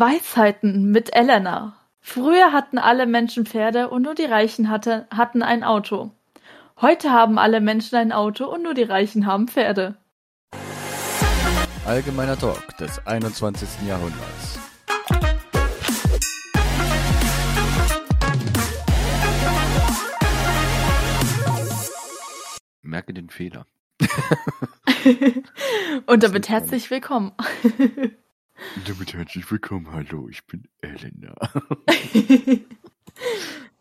Weisheiten mit Elena. Früher hatten alle Menschen Pferde und nur die Reichen hatte, hatten ein Auto. Heute haben alle Menschen ein Auto und nur die Reichen haben Pferde. Allgemeiner Talk des 21. Jahrhunderts. Merke den Fehler. und damit herzlich willkommen. damit herzlich willkommen. Hallo, ich bin Elena.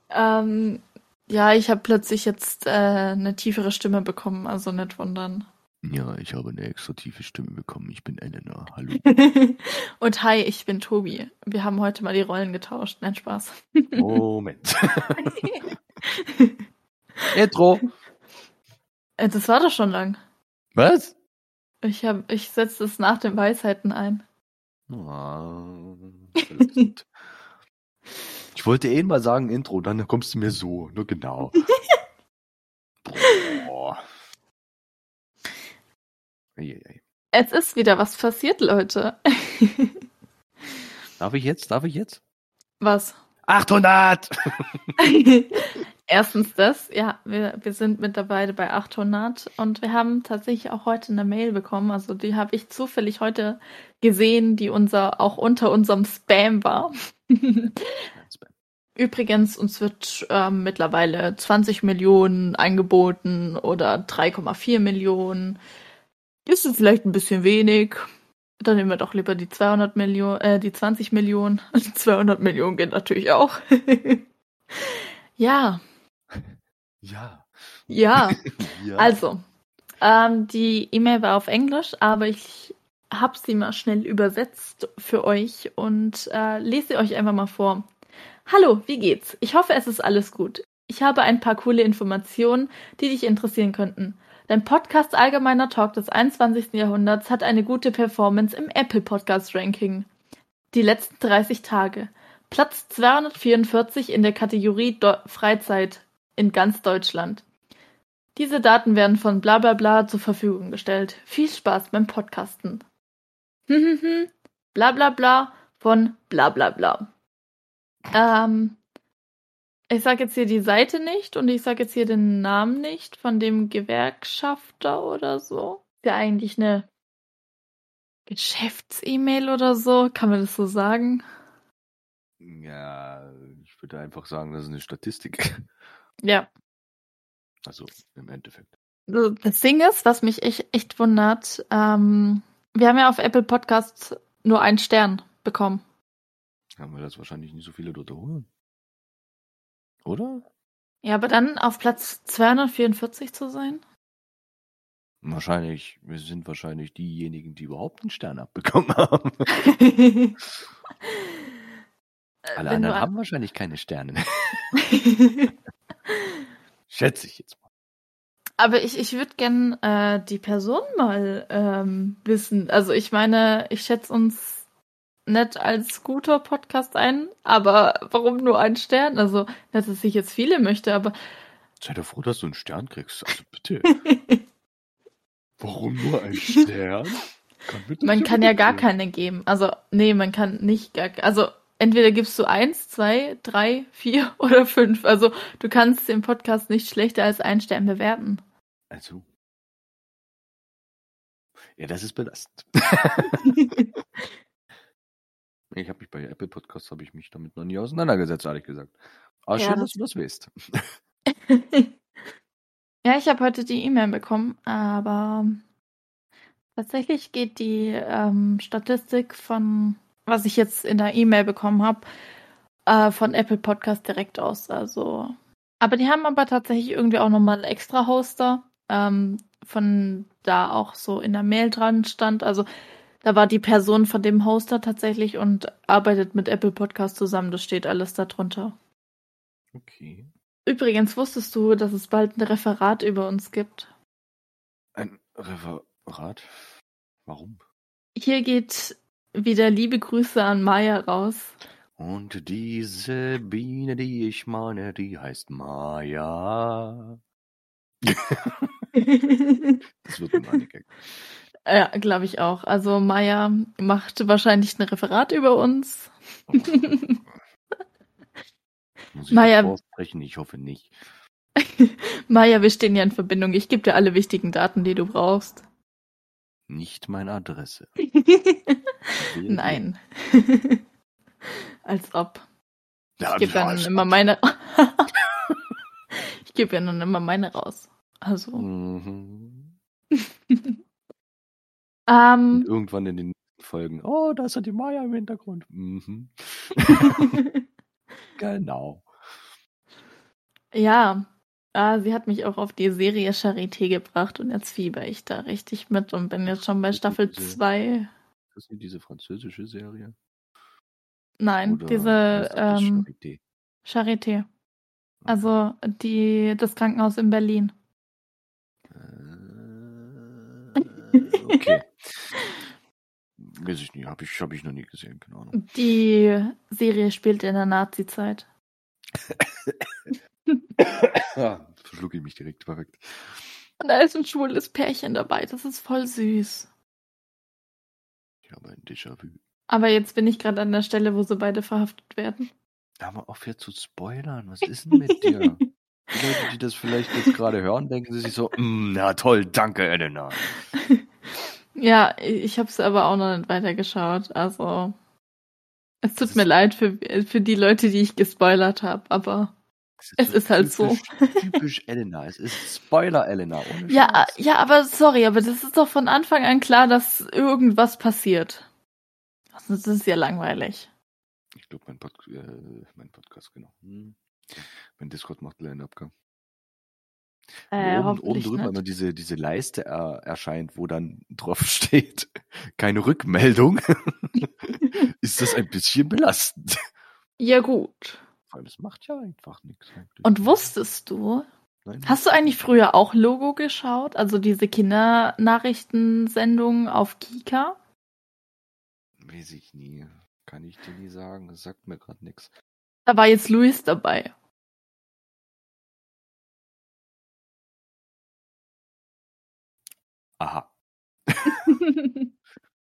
ähm, ja, ich habe plötzlich jetzt äh, eine tiefere Stimme bekommen, also nicht wundern. Ja, ich habe eine extra tiefe Stimme bekommen. Ich bin Elena. Hallo. Und hi, ich bin Tobi. Wir haben heute mal die Rollen getauscht. Nein, Spaß. Moment. Intro. Äh, das war doch schon lang. Was? Ich, hab, ich setze es nach den Weisheiten ein. Oh, ich wollte eh mal sagen Intro, dann kommst du mir so, nur genau. Boah. Es ist wieder was passiert, Leute. Darf ich jetzt? Darf ich jetzt? Was? 800! Erstens das, ja, wir, wir sind mittlerweile bei 800 und wir haben tatsächlich auch heute eine Mail bekommen, also die habe ich zufällig heute gesehen, die unser auch unter unserem Spam war. Übrigens, uns wird ähm, mittlerweile 20 Millionen angeboten oder 3,4 Millionen. Ist es vielleicht ein bisschen wenig? Dann nehmen wir doch lieber die 200 Millionen, äh, die 20 Millionen. Die 200 Millionen geht natürlich auch. ja. Ja. Ja. ja. Also, ähm, die E-Mail war auf Englisch, aber ich habe sie mal schnell übersetzt für euch und äh, lese euch einfach mal vor. Hallo, wie geht's? Ich hoffe, es ist alles gut. Ich habe ein paar coole Informationen, die dich interessieren könnten. Dein Podcast Allgemeiner Talk des 21. Jahrhunderts hat eine gute Performance im Apple Podcast Ranking. Die letzten 30 Tage. Platz 244 in der Kategorie Do Freizeit in ganz Deutschland. Diese Daten werden von Blablabla bla bla zur Verfügung gestellt. Viel Spaß beim Podcasten. Blablabla bla von Blablabla. Ähm, ich sage jetzt hier die Seite nicht und ich sage jetzt hier den Namen nicht von dem Gewerkschafter oder so. Ist ja eigentlich eine Geschäfts-E-Mail oder so. Kann man das so sagen? Ja, ich würde einfach sagen, das ist eine Statistik. Ja. Also im Endeffekt. Das Ding ist, was mich echt, echt wundert, ähm, wir haben ja auf Apple Podcasts nur einen Stern bekommen. Haben wir das wahrscheinlich nicht so viele dort holen. Oder? Ja, aber dann auf Platz 244 zu sein? Wahrscheinlich, wir sind wahrscheinlich diejenigen, die überhaupt einen Stern abbekommen haben. Alle Wenn anderen haben wahrscheinlich keine Sterne. Schätze ich jetzt mal. Aber ich, ich würde gern äh, die Person mal ähm, wissen. Also ich meine, ich schätze uns nett als guter Podcast ein, aber warum nur ein Stern? Also, nicht, dass ich jetzt viele möchte, aber. Sei doch froh, dass du einen Stern kriegst. Also bitte. warum nur ein Stern? Kann man kann ja gar keine geben. Also, nee, man kann nicht gar. Also, entweder gibst du eins, zwei, drei, vier oder fünf. Also, du kannst den Podcast nicht schlechter als einen Stern bewerten. Also. Ja, das ist belastend. Ich habe mich bei Apple Podcasts habe ich mich damit noch nie auseinandergesetzt, ehrlich gesagt. Aber ja, schön, das dass du das weißt. ja, ich habe heute die E-Mail bekommen, aber tatsächlich geht die ähm, Statistik von, was ich jetzt in der E-Mail bekommen habe, äh, von Apple Podcast direkt aus. Also, aber die haben aber tatsächlich irgendwie auch nochmal einen extra Hoster, ähm, von da auch so in der Mail dran stand. Also da war die Person von dem Hoster tatsächlich und arbeitet mit Apple Podcast zusammen. Das steht alles darunter. Okay. Übrigens, wusstest du, dass es bald ein Referat über uns gibt? Ein Referat? Warum? Hier geht wieder liebe Grüße an Maya raus. Und diese Biene, die ich meine, die heißt Maya. das wird ein Gag. Ja, glaube ich auch. Also Maya macht wahrscheinlich ein Referat über uns. Muss ich Maja- Maja, sprechen? Ich hoffe nicht. Maya, wir stehen ja in Verbindung. Ich gebe dir alle wichtigen Daten, die du brauchst. Nicht meine Adresse. Nein. Als ob. Ja, Ich gebe dann ja, immer meine. ich gebe ja dann immer meine raus. Also. Mhm. Ähm, Und irgendwann in den Folgen. Oh, da ist ja die Maya im Hintergrund. Mhm. Genau. ja. Äh, sie hat mich auch auf die Serie Charité gebracht und jetzt fieber ich da richtig mit und bin jetzt schon bei Staffel Diese- 2. Das ist diese französische Serie. Nein, Oder diese ähm, Charité? Charité. Also die, das Krankenhaus in Berlin. Äh, okay. Weiß ich nicht, habe ich, hab ich noch nie gesehen, keine Ahnung. Die Serie spielt in der Nazi-Zeit. Ja, verschlucke ich mich direkt, perfekt. Und da ist ein schwules Pärchen dabei. Das ist voll süß. Ich habe ein Déjà-vu. Aber jetzt bin ich gerade an der Stelle, wo sie beide verhaftet werden. Aber aufhört zu spoilern, was ist denn mit dir? Die Leute, die das vielleicht jetzt gerade hören, denken sie sich so, "Mm, na toll, danke, Elena. Ja, ich habe es aber auch noch nicht weitergeschaut. Also es tut mir leid für, für die Leute, die ich gespoilert habe. Aber Es ist halt so. typisch, Typisch Elena, es ist Spoiler, Elena. Ohne ja, ja, aber sorry, aber das ist doch von Anfang an klar, dass irgendwas passiert. Sonst ist es ja langweilig. Ich glaube, mein, Pod äh, mein Podcast, genau. Hm. Mein Discord macht einen Abgang. Äh, oben, oben drüber immer diese, diese Leiste er, erscheint, wo dann drauf steht, keine Rückmeldung. ist das ein bisschen belastend. Ja gut. Vor allem, es macht ja einfach nichts. eigentlich. Und wusstest du, Nein, hast du eigentlich früher auch Logo geschaut? Also diese Kindernachrichtensendung auf Kika? Weiß ich nie. Kann ich dir nie sagen. Das sagt mir gerade nichts. Da war jetzt Luis dabei. Aha.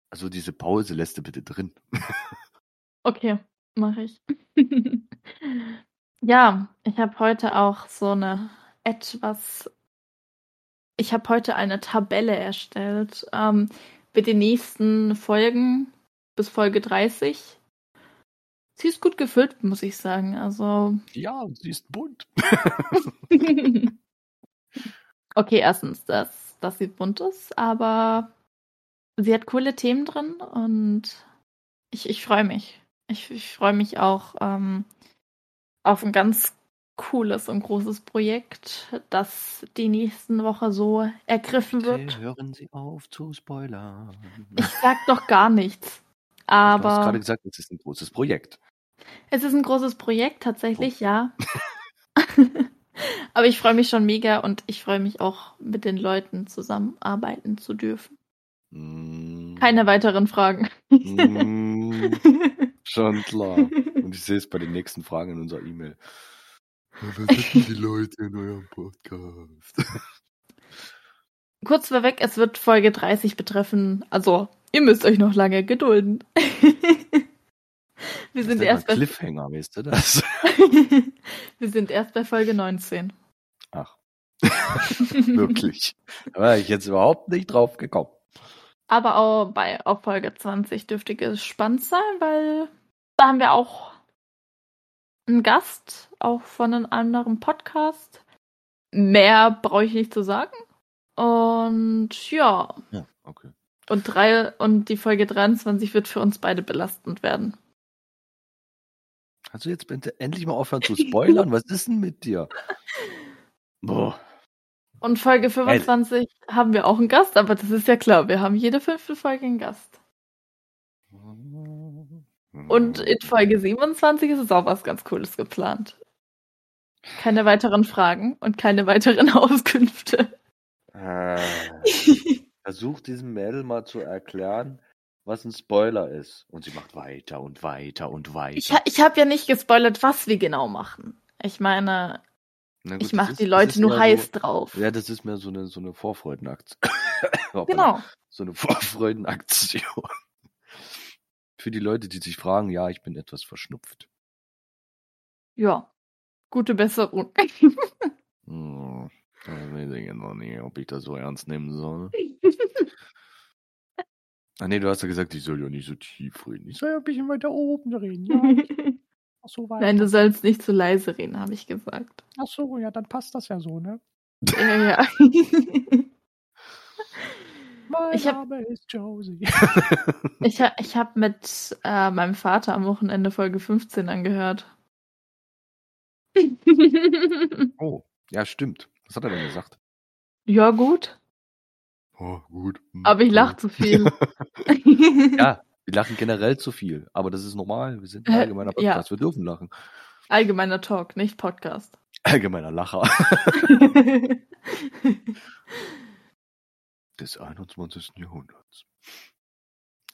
Also diese Pause lässt du bitte drin. Okay, mache ich. ja, ich habe heute auch so eine etwas. Ich habe heute eine Tabelle erstellt ähm, mit den nächsten Folgen bis Folge 30. Sie ist gut gefüllt, muss ich sagen. Also. Ja, sie ist bunt. okay, erstens, dass, dass sie bunt ist, aber sie hat coole Themen drin und ich, ich freue mich. Ich, ich freue mich auch ähm, auf ein ganz cooles und großes Projekt, das die nächsten Woche so ergriffen wird. Hören Sie auf zu spoilern. Ich sag doch gar nichts. du hast gerade Aber gesagt, es ist ein großes Projekt. es ist ein großes Projekt, tatsächlich, ja. Aber ich freue mich schon mega und ich freue mich auch, mit den Leuten zusammenarbeiten zu dürfen. Mm, Keine weiteren Fragen. mm, schon klar. Und ich sehe es bei den nächsten Fragen in unserer E-Mail. Wer sind denn die Leute in eurem Podcast? Kurz vorweg, es wird Folge 30 betreffen. Also, ihr müsst euch noch lange gedulden. Wir sind erst bei Cliffhanger, weißt du das? Wir sind erst bei Folge 19. Ach, wirklich. Da war ich jetzt überhaupt nicht drauf gekommen. Aber auch bei auf Folge 20 dürfte gespannt sein, weil da haben wir auch einen Gast, auch von einem anderen Podcast. Mehr brauche ich nicht zu sagen. Und ja, Ja, okay. und drei und die Folge 23 wird für uns beide belastend werden. Also jetzt bitte endlich mal aufhören zu spoilern. Was ist denn mit dir? Boah. Und Folge 25 haben wir auch einen Gast, aber das ist ja klar, wir haben jede fünfte Folge einen Gast. Und in Folge 27 ist es auch was ganz Cooles geplant. Keine weiteren Fragen und keine weiteren Auskünfte. Äh, versuch diesem Mädel mal zu erklären, was ein Spoiler ist. Und sie macht weiter und weiter und weiter. Ich, ich habe ja nicht gespoilert, was wir genau machen. Ich meine, gut, ich mache die Leute nur heiß so, drauf. Ja, das ist mehr so eine, so eine Vorfreudenaktion. genau. So eine Vorfreudenaktion. Für die Leute, die sich fragen, ja, ich bin etwas verschnupft. Ja. Gute Besserung. Hm, da weiß ich jetzt noch nicht, ob ich das so ernst nehmen soll. Ah nee, du hast ja gesagt, ich soll ja nicht so tief reden. Ich soll ja ein bisschen weiter oben reden. Ja. Ach so, weiter. Nein, du sollst nicht zu leise reden, habe ich gesagt. Ach so, ja, dann passt das ja so, ne? Ja, ja. Mein Ich hab- Name ist Josie. Ich, ha ich habe mit äh, meinem Vater am Wochenende Folge 15 angehört. oh, ja, stimmt. Was hat er denn gesagt? ja, gut. Oh, gut. Aber ich cool. lach zu viel. Ja, wir lachen generell zu viel. Aber das ist normal. Wir sind ein Äh, allgemeiner ja. Podcast. Wir dürfen lachen. Allgemeiner Talk, nicht Podcast. Allgemeiner Lacher des 21. Jahrhunderts.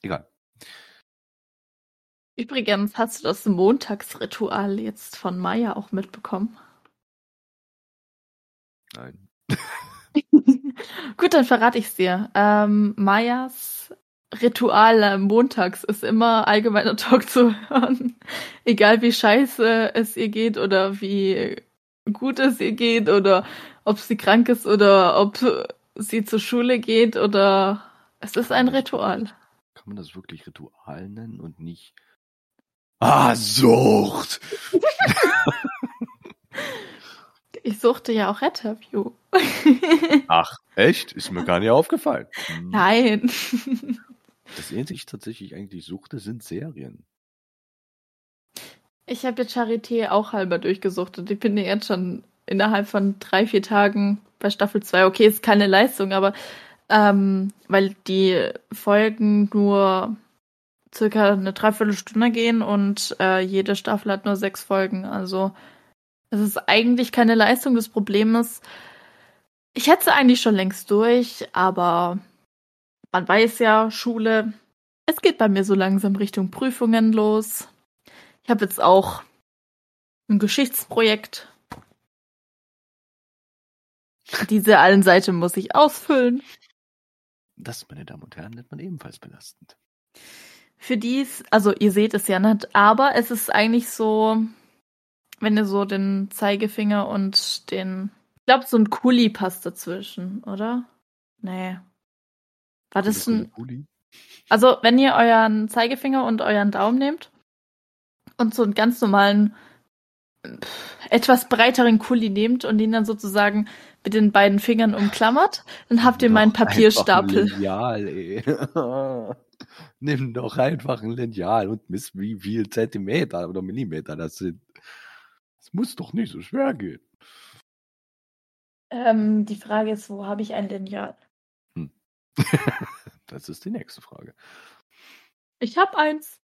Egal. Übrigens, hast du das Montagsritual jetzt von Maya auch mitbekommen? Nein. Gut, dann verrate ich es dir. Ähm, Mayas Ritual äh, montags ist immer allgemeiner Talk zu hören. Egal wie scheiße es ihr geht oder wie gut es ihr geht oder ob sie krank ist oder ob sie zur Schule geht oder es ist ein Ritual. Kann man das wirklich Ritual nennen und nicht Ah, Sucht! Ich suchte ja auch Retterview. Ach, echt? Ist mir gar nicht aufgefallen. Hm. Nein. Das Einzige, ich tatsächlich eigentlich suchte, sind Serien. Ich habe jetzt Charité auch halber durchgesuchtet. Ich bin jetzt schon innerhalb von drei, vier Tagen bei Staffel 2. Okay, ist keine Leistung, aber ähm, weil die Folgen nur circa eine Dreiviertelstunde gehen und äh, jede Staffel hat nur sechs Folgen. Also es ist eigentlich keine Leistung. Das Problem ist, ich hätte sie eigentlich schon längst durch, aber man weiß ja, Schule, es geht bei mir so langsam Richtung Prüfungen los. Ich habe jetzt auch ein Geschichtsprojekt. Diese allen Seiten muss ich ausfüllen. Das, meine Damen und Herren, nennt man ebenfalls belastend. Für dies, also ihr seht es ja nicht, aber es ist eigentlich so, wenn ihr so den Zeigefinger und den, ich glaube, so ein Kuli passt dazwischen, oder? Nee. War das ein? Also, wenn ihr euren Zeigefinger und euren Daumen nehmt und so einen ganz normalen, etwas breiteren Kuli nehmt und ihn dann sozusagen mit den beiden Fingern umklammert, dann habt ihr meinen Doch einfach Papierstapel. Ein Lineal, ey. Nimm doch einfach ein Lineal und miss, wie viel Zentimeter oder Millimeter das sind. Es muss doch nicht so schwer gehen. Ähm, die Frage ist, wo habe ich ein Lineal? das ist die nächste Frage. Ich habe eins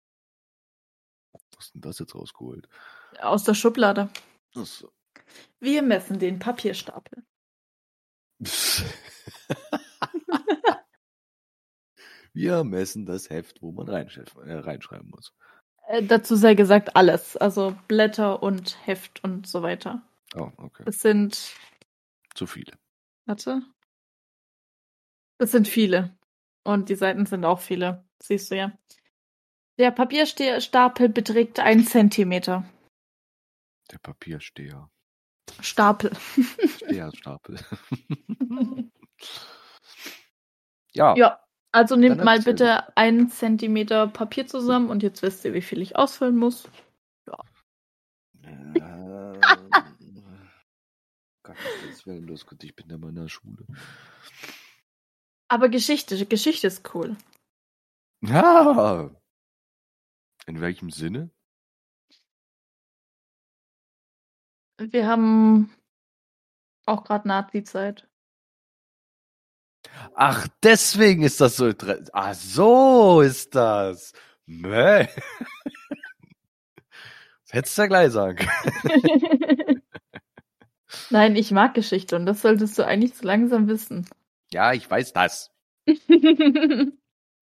Was hast denn das jetzt rausgeholt? aus der Schublade. Das, Wir messen den Papierstapel. Wir messen das Heft, wo man reinschreiben, äh, reinschreiben muss. Äh, dazu sei gesagt alles, also Blätter und Heft und so weiter. Oh, okay. Es sind Zu viele. Warte. Das sind viele. Und die Seiten sind auch viele. Siehst du ja. Der Papierstapel beträgt einen Zentimeter. Der Papiersteher. Stapel. Steherstapel. ja. ja. Also nehmt mal bitte einen Zentimeter Papier zusammen und jetzt wisst ihr, wie viel ich ausfüllen muss. Ähm, Gott, das wäre los. Gut, ich bin ja mal in der Schule. Aber Geschichte, Geschichte ist cool. Ja. In welchem Sinne? Wir haben auch gerade Nazi-Zeit. Ach, deswegen ist das so. Ach, so ist das. Meh. Das hättest du ja gleich sagen können. Nein, ich mag Geschichte und das solltest du eigentlich so langsam wissen. Ja, ich weiß das.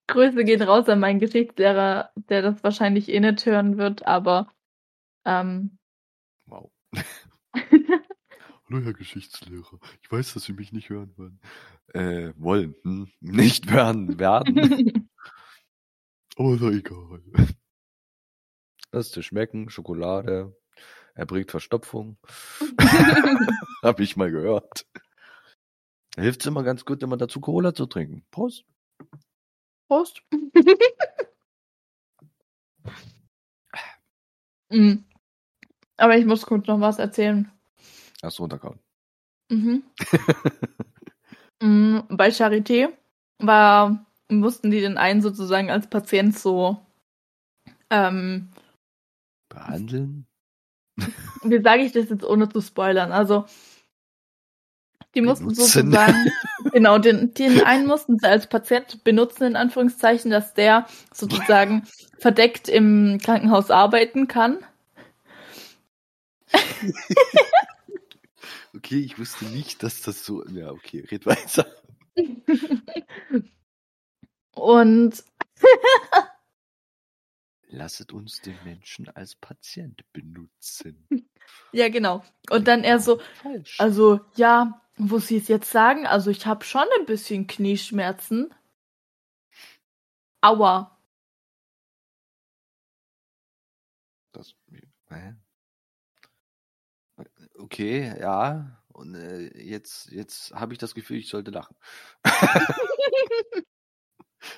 Grüße gehen raus an meinen Geschichtslehrer, der das wahrscheinlich eh nicht hören wird, aber ähm, Wow. Hallo, Herr Geschichtslehrer. Ich weiß, dass Sie mich nicht hören wollen. Äh, wollen. Hm? Nicht hören werden. Aber doch egal. Lass dir schmecken, Schokolade. Er bringt Verstopfung. Hab ich mal gehört. Hilft es immer ganz gut, immer dazu Cola zu trinken. Prost. Prost. mm. Aber ich muss kurz noch was erzählen. Hast du runtergehauen. Mhm. mm, bei Charité war, mussten die den einen sozusagen als Patient so ähm, behandeln. Wie sage ich das jetzt ohne zu spoilern? Also die mussten benutzen. sozusagen, genau, den, den einen mussten sie als Patient benutzen, in Anführungszeichen, dass der sozusagen verdeckt im Krankenhaus arbeiten kann. okay, ich wusste nicht, dass das so. Ja, okay, red weiter. Und lasset uns den Menschen als Patient benutzen. Ja, genau. Und dann er so, Falsch. also ja, wo sie es jetzt sagen, also ich habe schon ein bisschen Knieschmerzen. Aua. Das? Okay, ja. Und äh, jetzt, jetzt habe ich das Gefühl, ich sollte lachen.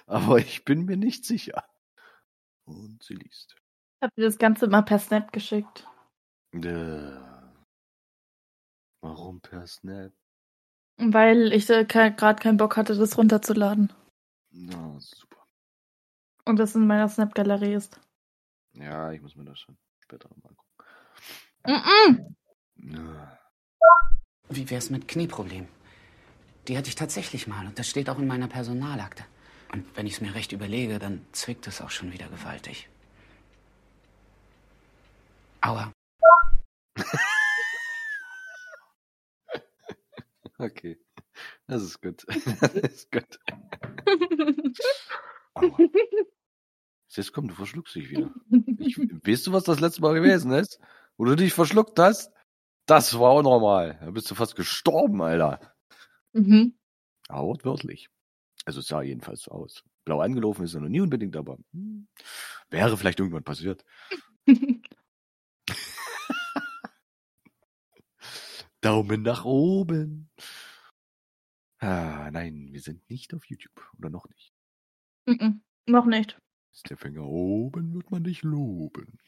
Aber ich bin mir nicht sicher. Und sie liest. Ich habe dir das Ganze mal per Snap geschickt. Äh, warum per Snap? Weil ich äh, gerade keinen Bock hatte, das runterzuladen. Na, super. Und das in meiner Snap-Galerie ist. Ja, ich muss mir das schon später mal angucken. Mm -mm. Wie wär's mit Knieproblem? Die hatte ich tatsächlich mal und das steht auch in meiner Personalakte. Und wenn ich es mir recht überlege, dann zwickt es auch schon wieder gewaltig. Aua. Okay. Das ist gut. Das ist gut. Jetzt komm, du verschluckst dich wieder. Ich, weißt du, was das letzte Mal gewesen ist? Wo du dich verschluckt hast? Das war unnormal. Da bist du fast gestorben, Alter. Mhm. Aber wortwörtlich. Also es sah jedenfalls so aus. Blau angelaufen ist er noch nie unbedingt, aber hm, wäre vielleicht irgendwann passiert. Daumen nach oben. Ah, nein, wir sind nicht auf YouTube. Oder noch nicht? Mm -mm, noch nicht. Ist der Finger oben, wird man dich loben.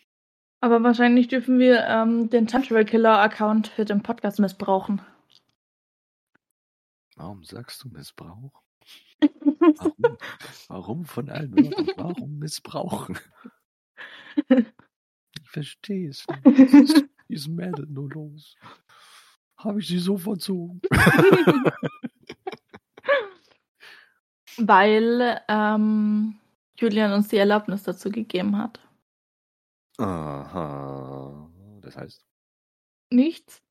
Aber wahrscheinlich dürfen wir ähm, den Time Killer Account für den Podcast missbrauchen. Warum sagst du Missbrauch? Warum, warum von allen Wörtern? Warum missbrauchen? Ich verstehe es nicht. Ist Mädel nur los? Habe ich sie so verzogen? Weil ähm, Julian uns die Erlaubnis dazu gegeben hat. Aha. Das heißt? Nichts.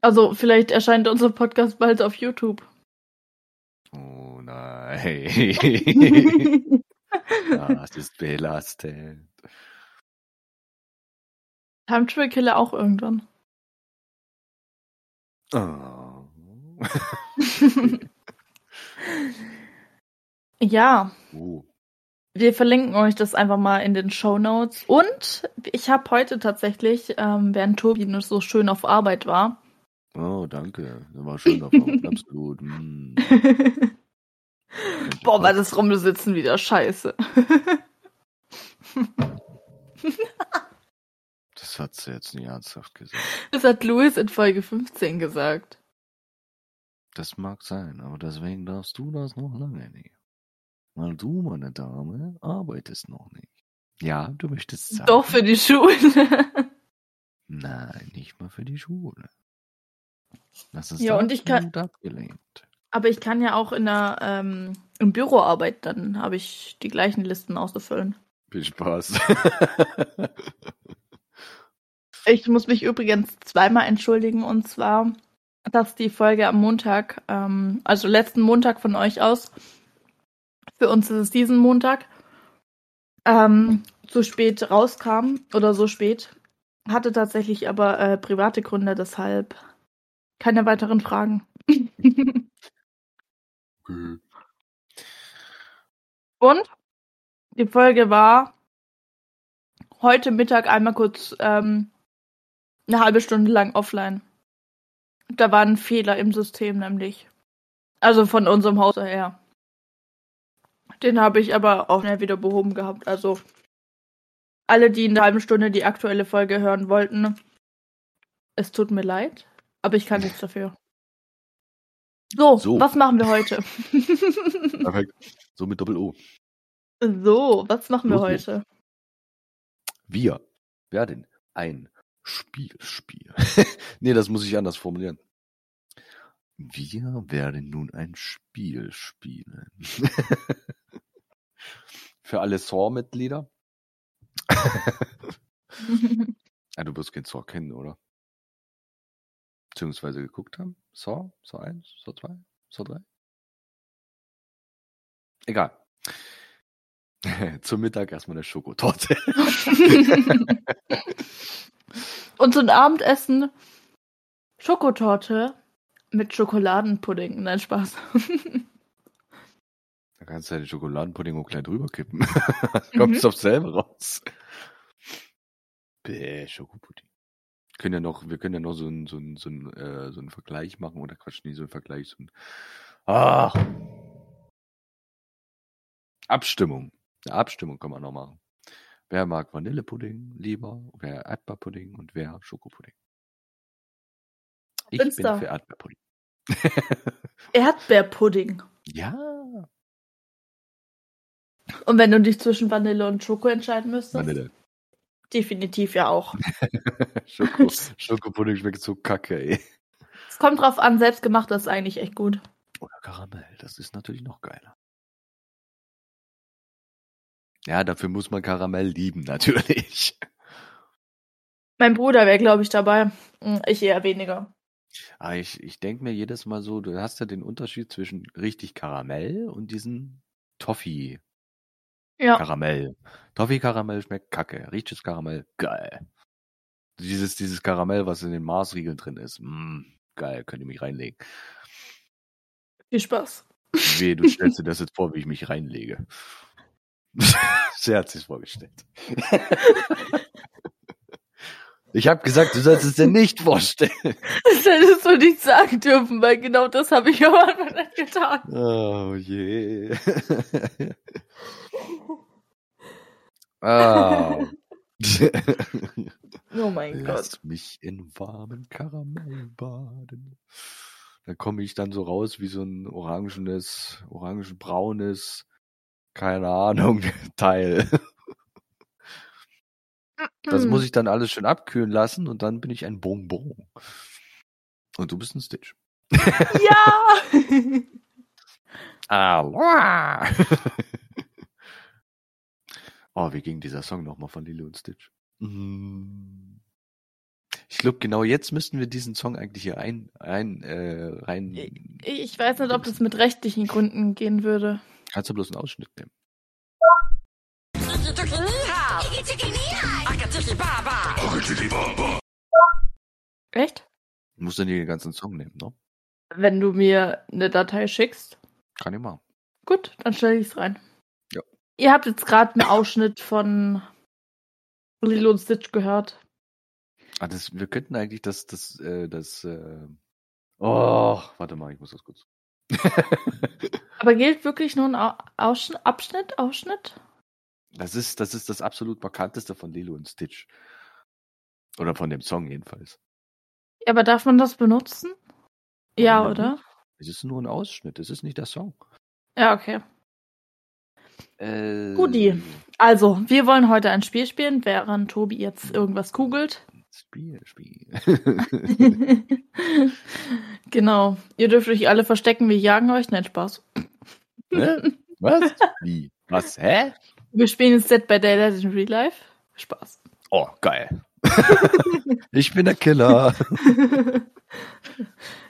Also vielleicht erscheint unser Podcast bald auf YouTube. Oh nein. das ist belastend. Time Travel Killer auch irgendwann. Oh. ja. Uh. Wir verlinken euch das einfach mal in den Show Notes. Und ich habe heute tatsächlich, ähm, während Tobi nur so schön auf Arbeit war, Oh, danke. Das war schön davon. Absolut. Mm. Boah, war das Rumsitzen wieder scheiße. Das hat sie jetzt nie ernsthaft gesagt. Das hat Louis in Folge 15 gesagt. Das mag sein, aber deswegen darfst du das noch lange nicht. Weil du, meine Dame, arbeitest noch nicht. Ja, du möchtest sagen. Doch für die Schule. Nein, nicht mal für die Schule. Das ist ja, und ich kann, abgelehnt. Aber ich kann ja auch in der, ähm, im Büro arbeiten, dann habe ich die gleichen Listen auszufüllen. Viel Spaß. ich muss mich übrigens zweimal entschuldigen und zwar, dass die Folge am Montag, ähm, also letzten Montag von euch aus, für uns ist es diesen Montag, ähm, so spät rauskam oder so spät. Hatte tatsächlich aber äh, private Gründe, deshalb Keine weiteren Fragen. Okay. Und die Folge war heute Mittag einmal kurz ähm, eine halbe Stunde lang offline. Da war ein Fehler im System nämlich. Also von unserem Haus her. Den habe ich aber auch schnell wieder behoben gehabt. Also alle, die in der halben Stunde die aktuelle Folge hören wollten, es tut mir leid, aber ich kann nichts dafür. So, So. was machen wir heute? Perfekt. So mit Doppel-O. so, was machen wir Los geht's. heute? Wir werden ein Spiel spielen. nee, das muss ich anders formulieren. Wir werden nun ein Spiel spielen. Für alle Saw-Mitglieder. ah, du wirst kein Saw kennen, oder? Beziehungsweise geguckt haben? Saw? Saw 1? Saw 2? Saw 3? Egal. Zum Mittag erstmal eine Schokotorte. Und zum Abendessen Schokotorte mit Schokoladenpudding. Nein, Spaß. Da kannst du ja den Schokoladenpudding auch gleich drüber kippen. Kommt es Mhm. auf selber raus. Bäh, Schokopudding. Können ja noch, wir können ja noch so einen so einen- so einen, äh, so einen Vergleich machen oder Quatsch, nie so einen Vergleich, so ein ah. Abstimmung. Eine Abstimmung kann man noch machen. Wer mag Vanillepudding lieber, wer Erdbeerpudding und wer Schokopudding? Ich Bin's bin für Erdbeerpudding. Erdbeerpudding. ja. Und wenn du dich zwischen Vanille und Schoko entscheiden müsstest? Vanille. Definitiv ja auch. Schoko, Schokopudding schmeckt so kacke, ey. Es kommt drauf an, selbstgemacht ist eigentlich echt gut. Oder Karamell, das ist natürlich noch geiler. Ja, dafür muss man Karamell lieben, natürlich. Mein Bruder wäre, glaube ich, dabei. Hm, Ich eher weniger. Aber ich, ich denke mir jedes Mal so, du hast ja den Unterschied zwischen richtig Karamell und diesen Toffee Ja. Karamell. Toffee Karamell schmeckt kacke, richtiges Karamell, geil. Dieses, dieses Karamell, was in den Marsriegeln drin ist, mm, geil, könnt ihr mich reinlegen. Viel Spaß. Weh, du stellst dir das jetzt vor, wie ich mich reinlege. Sie hat sich vorgestellt. Ich habe gesagt, du sollst es dir nicht vorstellen. Das hättest du nicht sagen dürfen, weil genau das habe ich am Anfang nicht getan. Oh je. ah. Oh mein Gott. Lass mich in warmen Karamell baden. Dann komme ich dann so raus wie so ein orangenes, orange-braunes, keine Ahnung, Teil. Das muss ich dann alles schön abkühlen lassen und dann bin ich ein Bonbon. Und du bist ein Stitch. Ja! Aloha! oh, wie ging dieser Song nochmal von Lilo und Stitch? Mm. Ich glaube, genau jetzt müssten wir diesen Song eigentlich hier rein, rein, äh, rein. Ich weiß nicht, ob das mit rechtlichen Gründen gehen würde. Kannst du bloß einen Ausschnitt nehmen? Echt? Du musst dann den ganzen Song nehmen, ne? Wenn du mir eine Datei schickst. Kann ich machen. Gut, dann stelle ich es rein. Ja. Ihr habt jetzt gerade einen Ausschnitt von Lilo und Stitch gehört. Ah, das, wir könnten eigentlich das, das, äh, das, äh, oh, warte mal, ich muss das kurz. Aber gilt wirklich nur ein Au- Ausschn Abschnitt? Ausschnitt? Das ist, das ist das absolut markanteste von Lilo und Stitch. Oder von dem Song jedenfalls. Ja, aber darf man das benutzen? Ja, denn oder? Es ist nur ein Ausschnitt, es ist nicht der Song. Ja, okay. Äh, Guti. Also, wir wollen heute ein Spiel spielen, während Tobi jetzt irgendwas googelt. Spiel, Spiel. genau. Ihr dürft euch alle verstecken, wir jagen euch. Nein, Spaß. Hä? Was? Wie? Was? Hä? Wir spielen jetzt Dead by Daylight in Real Life. Spaß. Oh, geil. ich bin der Killer.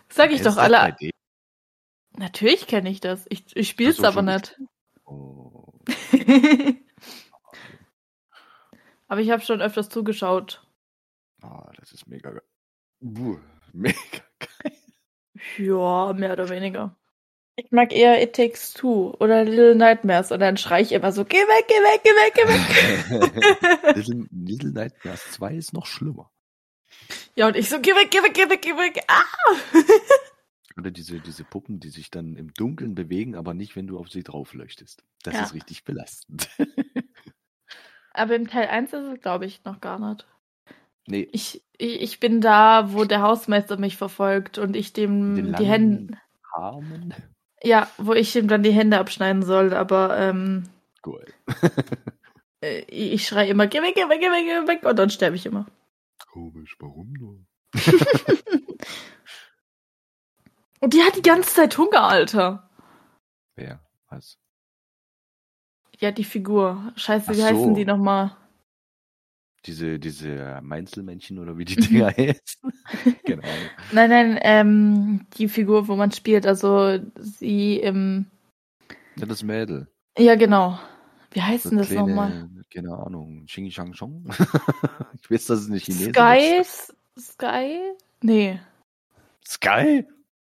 Sag ich doch alle. Natürlich kenne ich das. Ich, ich spiel's Ach so, aber nicht. Oh. aber ich habe schon öfters zugeschaut. Oh, das ist mega geil. Buh, mega geil. Ja, mehr oder weniger. Ich mag eher It Takes Two oder Little Nightmares und dann schrei ich immer so, geh weg, geh weg, geh weg, geh weg. Little, Little Nightmares 2 ist noch schlimmer. Ja, und ich so, geh weg, geh weg, geh weg, geh weg. Ah! Oder diese, diese Puppen, die sich dann im Dunkeln bewegen, aber nicht, wenn du auf sie drauf leuchtest. Das ja. ist richtig belastend. aber im Teil 1 ist es, glaube ich, noch gar nicht. Nee. Ich, ich bin da, wo der Hausmeister mich verfolgt und ich dem die Hände. Armen? Ja, wo ich ihm dann die Hände abschneiden soll, aber ähm, cool. Äh, ich schreie immer, geh weg, geh weg, geh weg, geh weg und dann sterbe ich immer. Komisch, warum nur? und die hat die ganze Zeit Hunger, Alter. Wer? Was? Ja, die Figur. Scheiße, wie so. heißen die nochmal? Diese, diese Meinzelmännchen oder wie die Dinger heißen. genau. Nein, nein, ähm, die Figur, wo man spielt, also sie im. Ja, das Mädel. Ja, genau. Wie heißt denn das nochmal? Keine Ahnung. Xing Shang Chong? ich weiß, dass es nicht Chinesisch Sky? ist. Sky? Nee. Sky?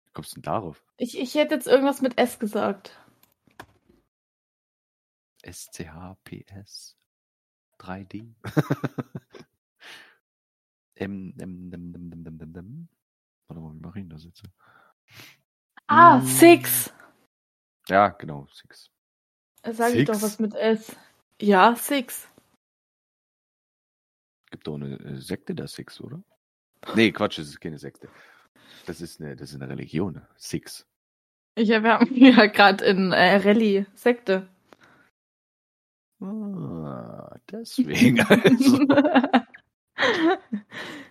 Wie kommst du denn darauf? Ich, ich hätte jetzt irgendwas mit S gesagt. S-C-H-P-S. 3D. ähm, ähm, ähm, ähm, ähm, ähm. Warte mal, wie mache ich denn das jetzt? Ah, hm. Six. Ja, genau, Six. Sag ich doch was mit S. Ja, Six. Gibt doch eine Sekte, der Six, oder? Nee, Quatsch, das ist keine Sekte. Das ist eine, das ist eine Religion. Six. Ich habe ja gerade in äh, Rallye Sekte. Ah, deswegen also.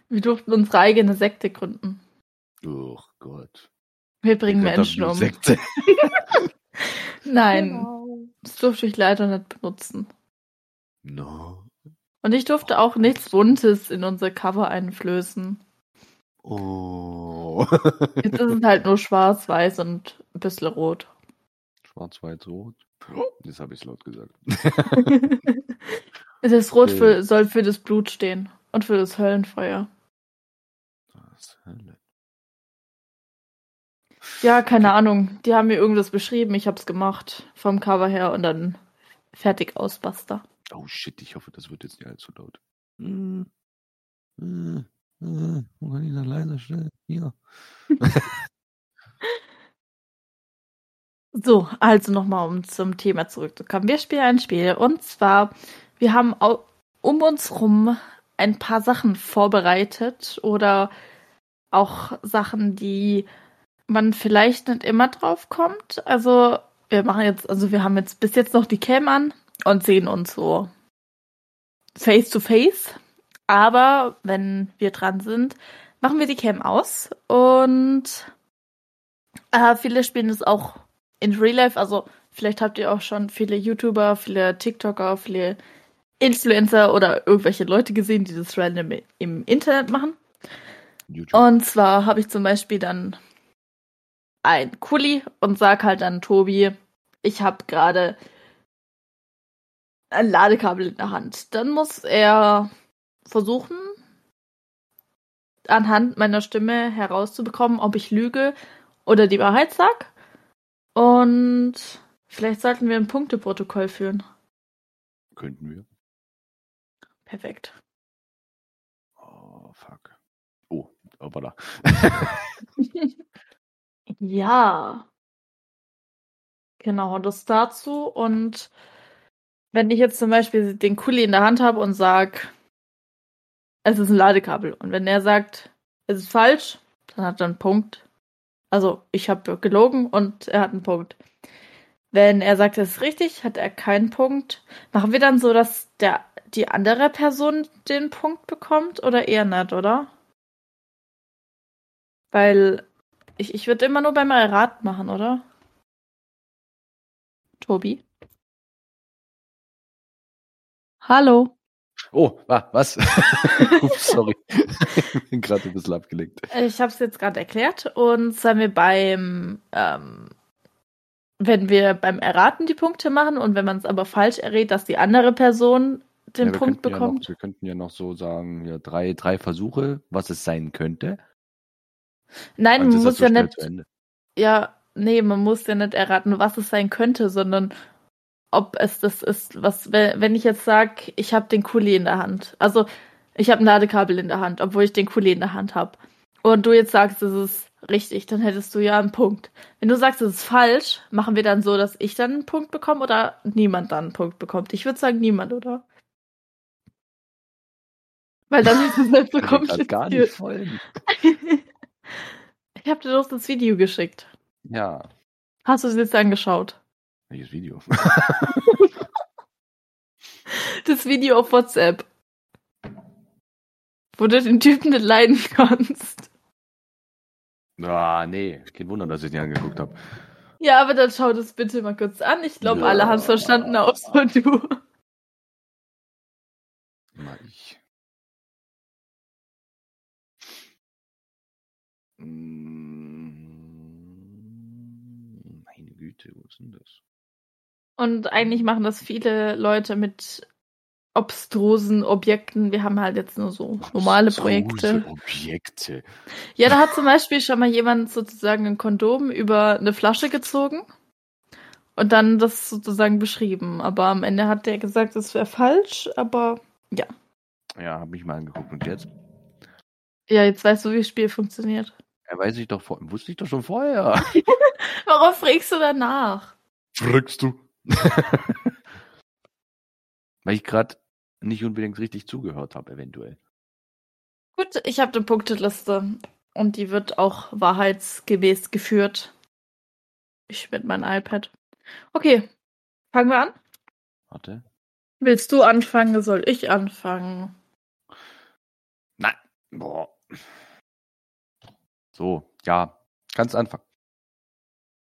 Wir durften unsere eigene Sekte gründen. Oh Gott. Wir bringen Menschen um. Sekte. Nein, genau. das durfte ich leider nicht benutzen. No. Und ich durfte auch nichts Buntes in unser Cover einflößen. Oh. Jetzt ist es halt nur schwarz-weiß und ein bisschen rot. Schwarz-weiß-rot? Das habe ich laut gesagt. das Rot für, soll für das Blut stehen und für das Höllenfeuer. Das Hölle. Ja, keine Ahnung. Die haben mir irgendwas beschrieben. Ich habe es gemacht vom Cover her und dann fertig aus, basta. Oh shit, ich hoffe, das wird jetzt nicht allzu laut. Hm. Hm. Hm. Wo kann ich das leiser stellen? Hier. So, also nochmal, um zum Thema zurückzukommen. Wir spielen ein Spiel und zwar, wir haben um uns rum ein paar Sachen vorbereitet oder auch Sachen, die man vielleicht nicht immer drauf kommt. Also, wir machen jetzt, also wir haben jetzt bis jetzt noch die Cam an und sehen uns so face to face. Aber wenn wir dran sind, machen wir die Cam aus und äh, viele spielen es auch in Real Life, also vielleicht habt ihr auch schon viele YouTuber, viele TikToker, viele Influencer oder irgendwelche Leute gesehen, die das random im Internet machen. YouTube. Und zwar habe ich zum Beispiel dann ein Kuli und sag halt dann Tobi, ich habe gerade ein Ladekabel in der Hand. Dann muss er versuchen, anhand meiner Stimme herauszubekommen, ob ich lüge oder die Wahrheit sag. Und vielleicht sollten wir ein Punkteprotokoll führen. Könnten wir. Perfekt. Oh, fuck. Oh, hoppala. ja. Genau, das dazu. Und wenn ich jetzt zum Beispiel den Kuli in der Hand habe und sag, es ist ein Ladekabel. Und wenn er sagt, es ist falsch, dann hat er einen Punkt. Also ich habe gelogen und er hat einen Punkt. Wenn er sagt, es ist richtig, hat er keinen Punkt. Machen wir dann so, dass der, die andere Person den Punkt bekommt oder eher nicht, oder? Weil ich, ich würde immer nur beim Errat machen, oder? Tobi? Hallo? Oh, was? Ups, sorry. ich bin gerade ein bisschen abgelenkt. Ich habe es jetzt gerade erklärt. Und zwar wir beim, ähm, wenn wir beim Erraten die Punkte machen und wenn man es aber falsch errät, dass die andere Person den ja, Punkt bekommt. Ja noch, wir könnten ja noch so sagen, ja, drei, drei Versuche, was es sein könnte. Nein, Also man muss das so ja nicht. Ja, nee, man muss ja nicht erraten, was es sein könnte, sondern ob es das ist, was, wenn ich jetzt sage, ich habe den Kuli in der Hand. Also, ich habe ein Ladekabel in der Hand, obwohl ich den Kuli in der Hand habe. Und du jetzt sagst, es ist richtig, dann hättest du ja einen Punkt. Wenn du sagst, es ist falsch, machen wir dann so, dass ich dann einen Punkt bekomme oder niemand dann einen Punkt bekommt. Ich würde sagen, niemand, oder? Weil dann ist es nicht so grad gar nicht kompliziert. folgen. Ich habe dir doch das Video geschickt. Ja, Hast du es jetzt angeschaut? Welches Video? Das Video auf WhatsApp. Wo du den Typen nicht leiden kannst. Ah, nee, kein Wunder, dass ich den angeguckt habe. Ja, aber dann schau das bitte mal kurz an. Ich glaube, Ja. alle haben es verstanden, außer du. Mal ich. Mm, Meine Güte, wo ist denn das? Und eigentlich machen das viele Leute mit obstrusen Objekten. Wir haben halt jetzt nur so normale Projekte. Abstruse Objekte. Ja, da hat zum Beispiel schon mal jemand sozusagen ein Kondom über eine Flasche gezogen und dann das sozusagen beschrieben. Aber am Ende hat der gesagt, es wäre falsch, aber Ja, habe ich mal angeguckt. Und jetzt? ja, jetzt weißt du, wie das Spiel funktioniert. Ja, weiß ich doch, vor- wusste ich doch schon vorher. Warum fragst du danach? Fragst du? Weil ich gerade nicht unbedingt richtig zugehört habe, eventuell. Gut, ich habe eine Punkteliste und die wird auch wahrheitsgemäß geführt. Ich mit meinem iPad. Okay, fangen wir an. Warte. Willst du anfangen? Soll ich anfangen? Nein. Boah. So, ja. Kannst anfangen.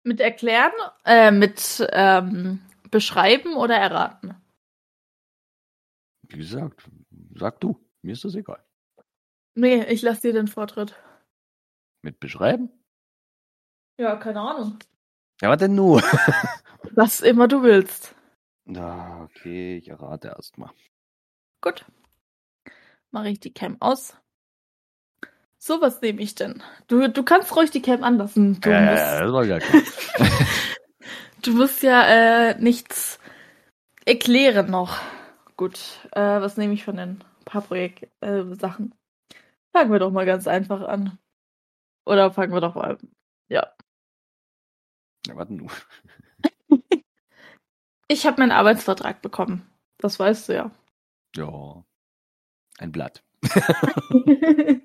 Mit erklären? Äh, mit ähm, beschreiben oder erraten? Wie gesagt, sag du. Mir ist das egal. Nee, ich lasse dir den Vortritt. Mit beschreiben? Ja, keine Ahnung. Ja, was denn nur? Was immer du willst. Na, okay, ich errate erstmal. Gut. Mache ich die Cam aus. So, was nehme ich denn? Du, du kannst ruhig die Cam anlassen. Du, Ja, ja, ja, das war gar klar. Du musst ja äh, nichts erklären noch. Gut, äh, was nehme ich von den paar Projekt äh, Sachen? Fangen wir doch mal ganz einfach an. Oder fangen wir doch mal. Ja. ja, warte nur. Ich habe meinen Arbeitsvertrag bekommen. Das weißt du ja. Ja. Ein Blatt.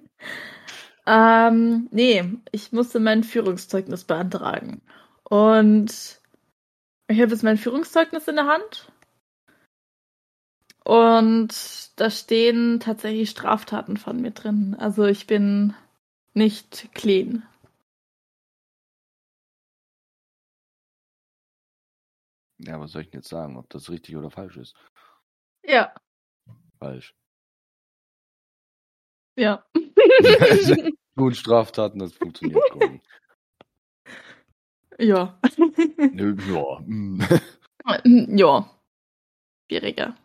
ähm, nee, ich musste mein Führungszeugnis beantragen. Und ich habe jetzt mein Führungszeugnis in der Hand. Und da stehen tatsächlich Straftaten von mir drin. Also ich bin nicht clean. Ja, was soll ich denn jetzt sagen, ob das richtig oder falsch ist? Ja, Falsch. ja. Gut, Straftaten, das funktioniert schon. Ja. Ja. mm. ja. Schwieriger.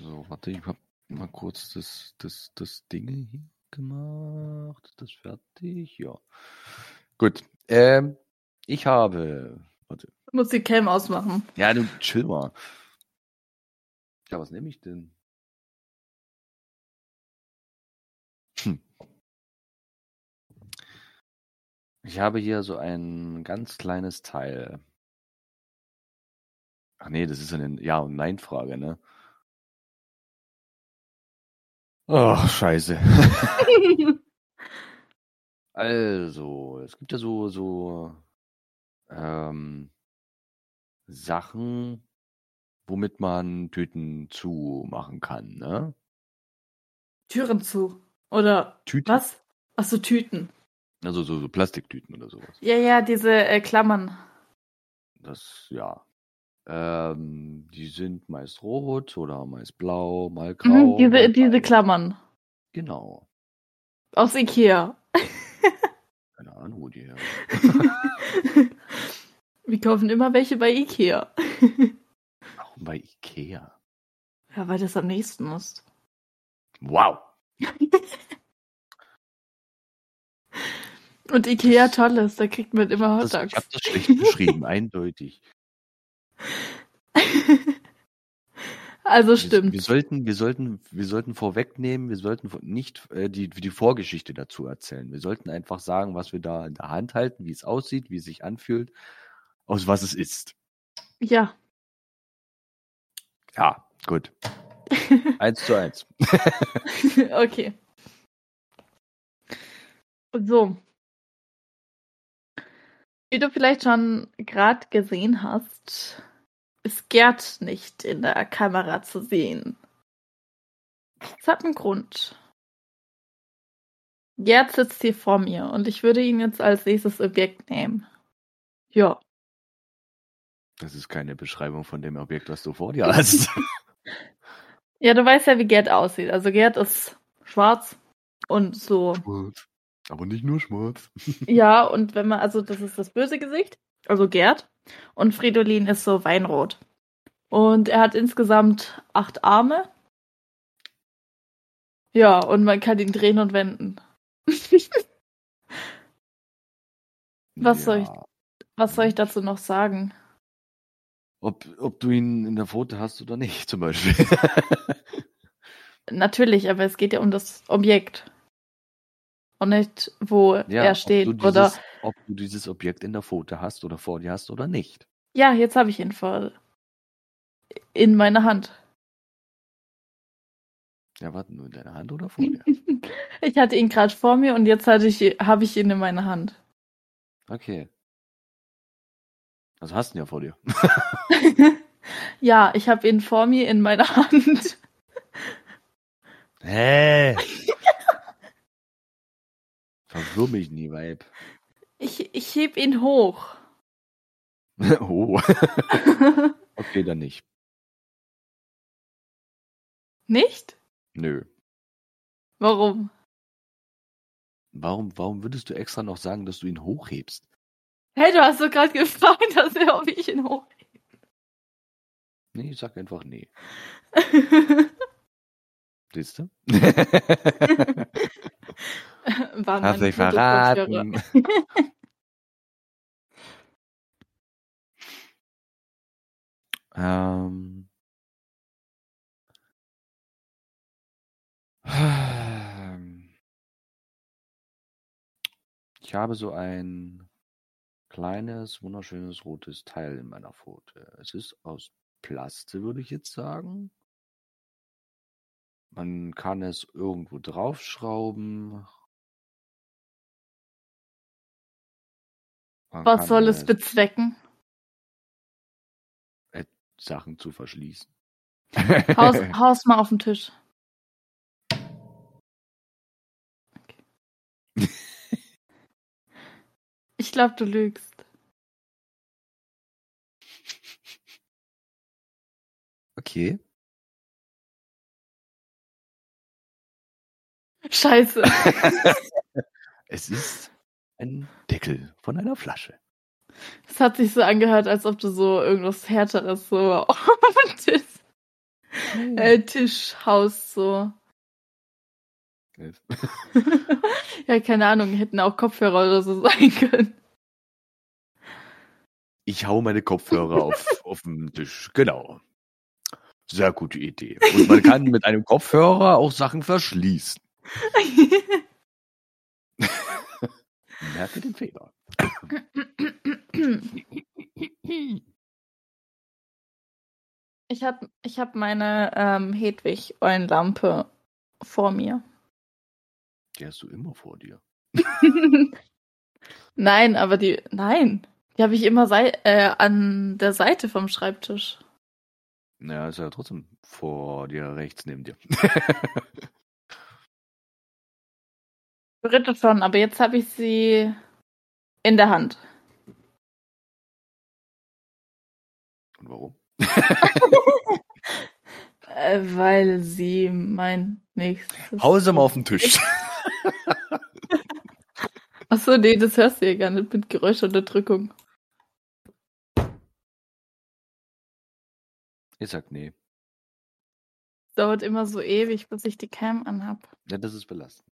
So, warte, ich hab mal kurz das, das, das Ding hier gemacht. Ist das fertig? Ja. Gut. Ähm, ich habe. Warte. Muss die Cam ausmachen. Ja, du chill mal. Ja, was nehme ich denn? Ich habe hier so ein ganz kleines Teil. Ach nee, das ist eine Ja- und Nein-Frage, ne? Oh, scheiße. Also, es gibt ja so, so ähm, Sachen, womit man Tüten zumachen kann, ne? Türen zu. Oder Tüten. was? Achso, Tüten. Also so, so Plastiktüten oder sowas. Ja, ja, diese äh, Klammern. Das, ja. Ähm, die sind meist rot oder meist blau, mal grau. Mhm, diese, mal diese. Klammern. Genau. Aus Ikea. Keine Ahnung, wo die her. Wir kaufen immer welche bei Ikea. Warum bei Ikea? Ja, weil das am nächsten ist. Wow. Und Ikea toll ist, da kriegt man immer Das, Hotdogs. ich habe das schlecht beschrieben, eindeutig. Also Wir, stimmt. wir, sollten, wir, sollten, wir sollten vorwegnehmen, wir sollten nicht äh, die, die Vorgeschichte dazu erzählen. Wir sollten einfach sagen, was wir da in der Hand halten, wie es aussieht, wie es sich anfühlt, aus was es ist. Ja. Ja, gut. eins zu eins. okay. So. Wie du vielleicht schon gerade gesehen hast, ist Gerd nicht in der Kamera zu sehen. Das hat einen Grund. Gerd sitzt hier vor mir und ich würde ihn jetzt als nächstes Objekt nehmen. Ja. Das ist keine Beschreibung von dem Objekt, was du vor dir hast. Ja, du weißt ja, wie Gerd aussieht. Also Gerd ist schwarz und so Schmutz. Aber nicht nur Schmutz. Ja, und wenn man, also das ist das böse Gesicht, also Gerd. Und Fridolin ist so weinrot. Und er hat insgesamt acht Arme. Ja, und man kann ihn drehen und wenden. Was soll ich- Was soll ich dazu noch sagen? Ob, ob du ihn in der Pfote hast oder nicht, zum Beispiel. Natürlich, aber es geht ja um das Objekt. Und nicht, wo er steht. Ob du, oder dieses, ob du dieses Objekt in der Pfote hast oder vor dir hast oder nicht. ja, jetzt habe ich ihn vor in meiner Hand. Ja, warte, nur in deiner Hand oder vor dir? Ich hatte ihn gerade vor mir und jetzt hatte ich, habe ich ihn in meiner Hand. Okay. Also hast du ihn ja vor dir. ja, ich habe ihn vor mir in meiner Hand. Hä? Verwirr mich nie, Weib. Ich, ich heb ihn hoch. oh. Okay, dann nicht. Nicht? Nö. Warum? Warum, warum würdest du extra noch sagen, dass du ihn hochhebst? Hey, du hast doch gerade gefragt, dass er, ob ich ihn hoch. Nee, ich sag einfach nee. Siehst du? War Hast dich verraten. ähm. Ich habe so ein kleines, wunderschönes rotes Teil in meiner Pfote. Es ist aus Plaste, würde ich jetzt sagen. Man kann es irgendwo draufschrauben. Man Was soll es bezwecken? Sachen zu verschließen. Haus, haus mal auf den Tisch. Okay. Ich glaube, du lügst. okay. Scheiße. es ist ein Deckel von einer Flasche. Es hat sich so angehört, als ob du so irgendwas Härteres so auf Tisch, äh, Tisch haust, so. ja, keine Ahnung, hätten auch Kopfhörer oder so sein können. Ich hau meine Kopfhörer auf, auf den Tisch. Genau. Sehr gute Idee. Und man kann mit einem Kopfhörer auch Sachen verschließen. Merke den Fehler. Ich habe ich hab meine ähm, Hedwig-Eulenlampe vor mir. Die hast du immer vor dir. nein, aber die. Nein. Die habe ich immer sei, äh, an der Seite vom Schreibtisch. Naja, ist ja trotzdem vor dir, rechts neben dir. Dritte schon, aber jetzt habe ich sie in der Hand. Und warum? Äh, weil sie mein nächstes. Hause mal auf den Tisch. Achso, nee, das hörst du ja gar nicht mit Geräuschunterdrückung. Ich sag nee. Dauert immer so ewig, bis ich die Cam anhab. Ja, das ist belastend.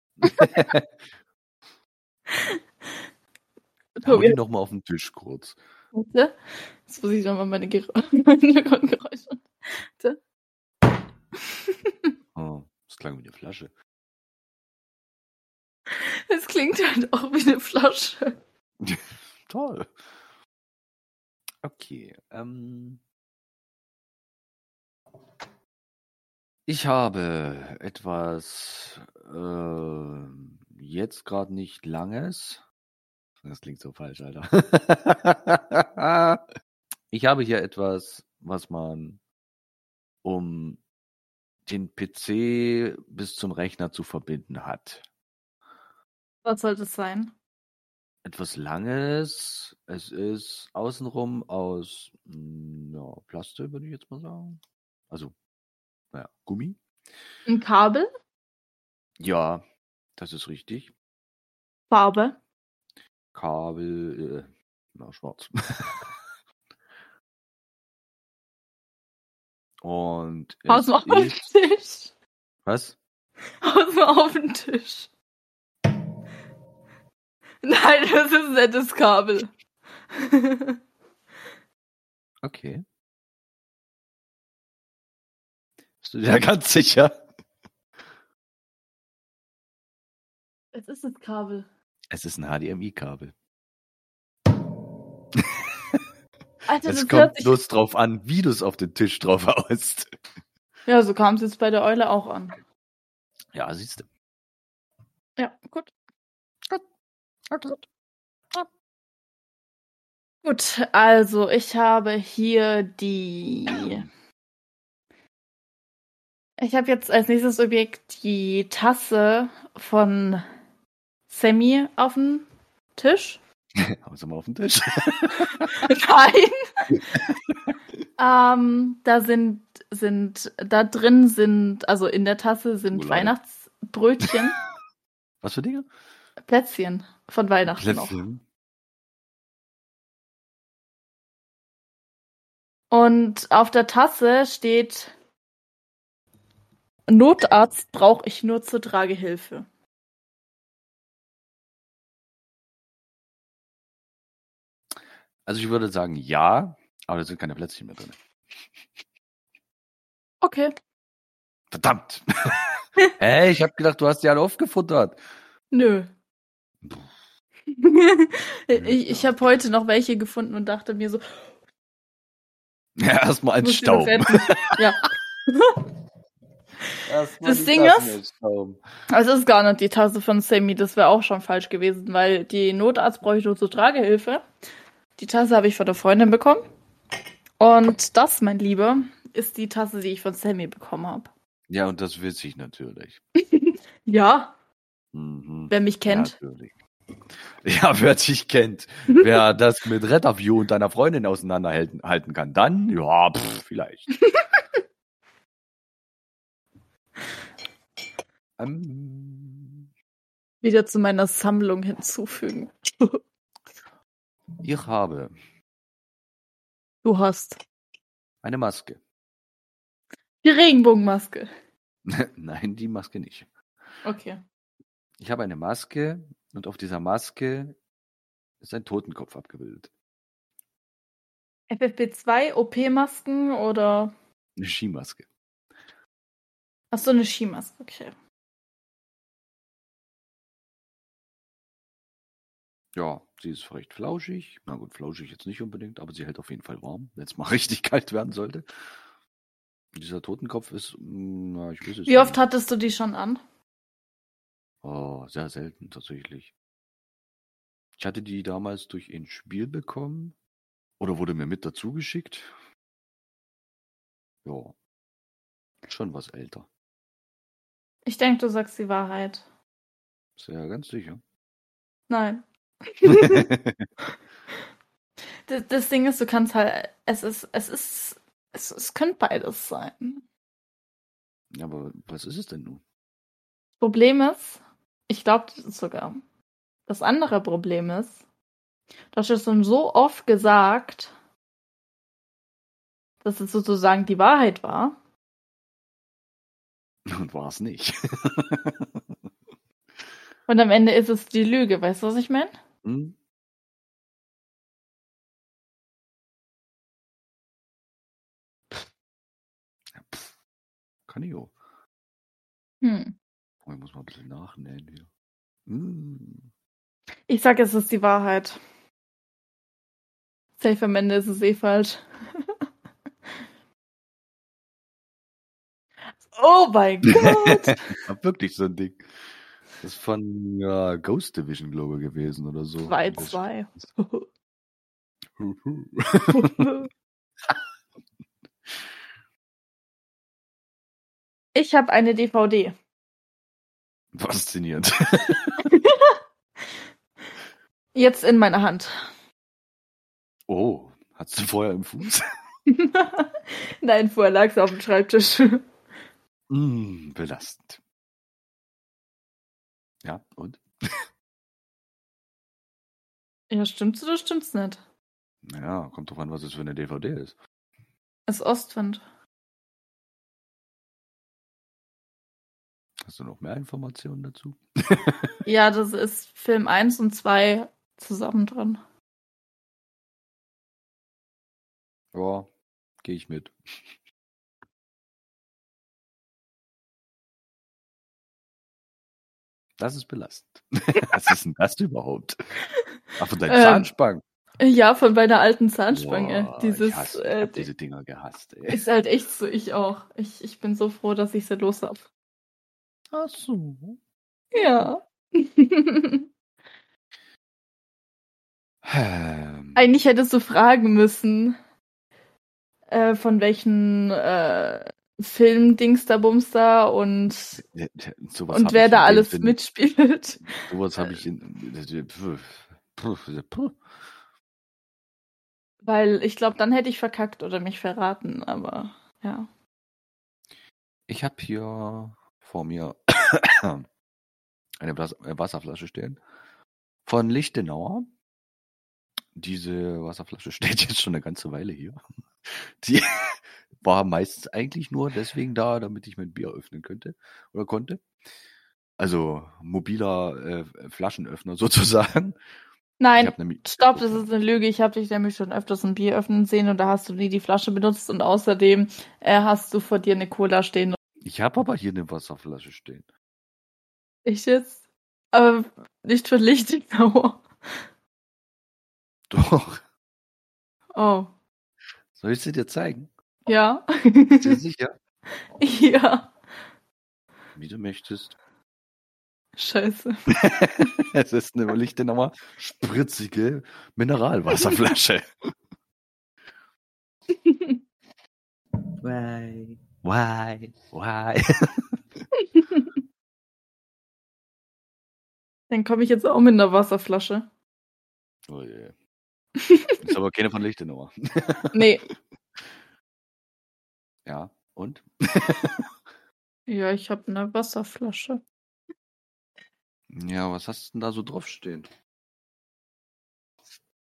Hau die noch mal auf den Tisch kurz. Warte. Jetzt muss ich nochmal meine, Ger meine Geräusche. Warte. Oh, das klang wie eine Flasche. Es klingt halt auch wie eine Flasche. Toll. Okay. Ähm, ich habe etwas äh, jetzt gerade nicht langes. Das klingt so falsch, Alter. ich habe hier etwas, was man um den PC bis zum Rechner zu verbinden hat. Was soll das sein? Etwas Langes. Es ist außenrum aus hm, ja, Plaste, würde ich jetzt mal sagen. Also, naja, Gummi. Ein Kabel? Ja, das ist richtig. Farbe? Kabel, äh, na, schwarz. Und mal auf den Tisch. Was? Mal auf den Tisch. Nein, das ist ein nettes Kabel. okay. Bist du dir ganz sicher? Es ist das Kabel. Es ist ein HDMI-Kabel. Alter, es kommt bloß drauf an, wie du es auf den Tisch drauf haust. Ja, so kam es jetzt bei der Eule auch an. Ja, siehst du. Ja, gut. Gut. Gut. Gut, also ich habe hier die. Ich habe jetzt als nächstes Objekt die Tasse von Sammy auf dem Tisch. Haben sie mal auf den Tisch. Nein. ähm, da sind, sind, da drin sind, also in der Tasse sind Schokolade. Weihnachtsbrötchen, Was für Dinge? Plätzchen von Weihnachten. Plätzchen. Und auf der Tasse steht Notarzt brauche ich nur zur Tragehilfe. Also ich würde sagen ja, aber da sind keine Plätzchen mehr drin. Okay. Verdammt! hey, ich habe gedacht, du hast die alle aufgefuttert. Nö. ich ich habe heute noch welche gefunden und dachte mir so, Ja, erstmal die Staub. ja. Das die Ding ist- es ist gar nicht die Tasse von Sammy, das wäre auch schon falsch gewesen, weil die Notarzt brauche ich nur zur Tragehilfe. Die Tasse habe ich von der Freundin bekommen. Und das, mein Lieber, ist die Tasse, die ich von Sammy bekommen habe. Ja, und das weiß ich natürlich. Ja, Mhm. wer mich kennt. Natürlich. Ja, wer dich kennt, wer das mit Retterview und deiner Freundin auseinanderhalten halten kann, dann, ja, pff, vielleicht. ähm, Wieder zu meiner Sammlung hinzufügen. ich habe Du hast eine Maske. die Regenbogenmaske. Nein, die Maske nicht. Okay. Ich habe eine Maske und auf dieser Maske ist ein Totenkopf abgebildet. FFP2, OP-Masken oder Eine Skimaske. Hast du eine Skimaske? Okay. Ja, sie ist recht flauschig. Na gut, flauschig jetzt nicht unbedingt, aber sie hält auf jeden Fall warm, wenn es mal richtig kalt werden sollte. Dieser Totenkopf ist, mm, na, ich weiß es Wie oft nicht. hattest du die schon an? Oh, sehr selten tatsächlich. Ich hatte die damals durch ein Spiel bekommen oder wurde mir mit dazu geschickt. Ja, schon was älter. Ich denke, du sagst die Wahrheit. Sehr ganz sicher. Nein. Das, das Ding ist, du kannst halt, es ist, es ist, es, es könnte beides sein. Ja, aber was ist es denn nun? Problem ist, ich glaube sogar, das andere Problem ist, du hast es schon so oft gesagt, dass es sozusagen die Wahrheit war. Und war es nicht. Und am Ende ist es die Lüge, weißt du, was ich meine? Mhm. Kann ich auch. Hm. Oh, ich muss mal ein bisschen nachnähen hier. Mm. Ich sage, es ist die Wahrheit. Safe am Ende ist es eh falsch. oh mein Gott! Wirklich so ein Ding. Das ist von ja, Ghost Division, glaube ich, gewesen oder so. 2-2. Ich habe eine DVD. Faszinierend. Jetzt in meiner Hand. Oh, hast du vorher im Fuß? Nein, vorher lag es auf dem Schreibtisch. Mm, belastend. Ja, und? Ja, stimmt's oder stimmt's nicht? Naja, kommt drauf an, was es für eine DVD ist. Es ist Ostwind. Hast du noch mehr Informationen dazu? Ja, das ist Film 1 und 2 zusammen drin. Ja, gehe ich mit. Das ist belastend. Was ist denn das überhaupt? Ach, von deinem Ähm, Zahnspangen. Ja, von meiner alten Zahnspange. Boah, Dieses ich, hasse, ich äh, hab diese Dinger gehasst, ey. ist halt echt so, ich auch. Ich, ich bin so froh, dass ich sie los hab. Ach so. Ja. Ähm, Eigentlich hättest du fragen müssen, äh, von welchen äh, Film-Dings da Bums da und, sowas und wer da alles Sinne- mitspielt. Sowas habe ich in. Weil ich glaube, dann hätte ich verkackt oder mich verraten, aber ja. Ich habe hier vor mir eine äh, Wasserflasche stehen von Lichtenauer. Diese Wasserflasche steht jetzt schon eine ganze Weile hier. Die war meistens eigentlich nur deswegen da, damit ich mein Bier öffnen könnte oder konnte. Also mobiler äh, Flaschenöffner sozusagen. Nein, stopp, das ist eine Lüge. Ich habe dich nämlich schon öfters ein Bier öffnen sehen und da hast du nie die Flasche benutzt und außerdem äh, hast du vor dir eine Cola stehen. Ich habe aber hier eine Wasserflasche stehen. Ich jetzt? Aber nicht für Lichtenauer. Doch. Oh. Soll ich sie dir zeigen? Ja. Bist du sicher? ja. Wie du möchtest. Scheiße. es ist eine Lichtenauer spritzige Mineralwasserflasche. Why? Why? Why? Dann komme ich jetzt auch mit einer Wasserflasche. Oh je. Ist aber keine von Lichtenauer. Nee. Ja, und? Ja, ich habe eine Wasserflasche. Ja, was hast du denn da so draufstehen?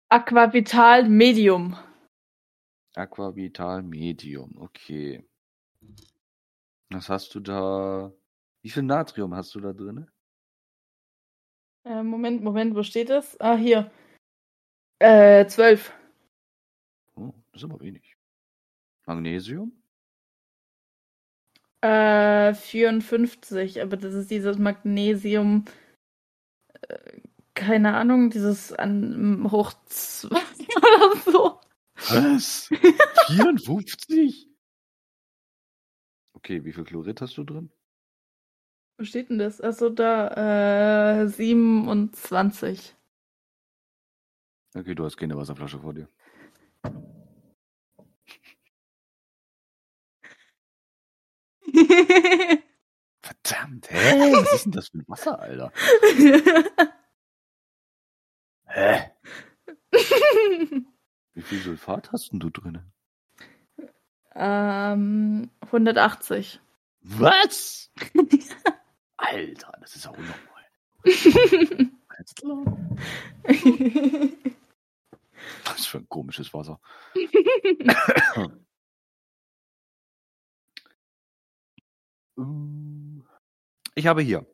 Aquavital Medium. Aquavital Medium, okay. Was hast du da? Wie viel Natrium hast du da drin? Äh, Moment, Moment, wo steht das? Ah, hier. Äh, zwölf. Oh, das ist aber wenig. Magnesium? Äh, 54, aber das ist dieses Magnesium. Äh, keine Ahnung, dieses an hoch zwei oder so. Was? 54? Okay, wie viel Chlorid hast du drin? Wo steht denn das? Achso, da, äh, 27. Okay, du hast keine Wasserflasche vor dir. Verdammt, hä? Was ist denn das für ein Wasser, Alter? Hä? Wie viel Sulfat hast denn du drin? ähm, 180. Was? Alter, das ist ja unnormal. Alles klar. Was für ein komisches Wasser. Ich habe hier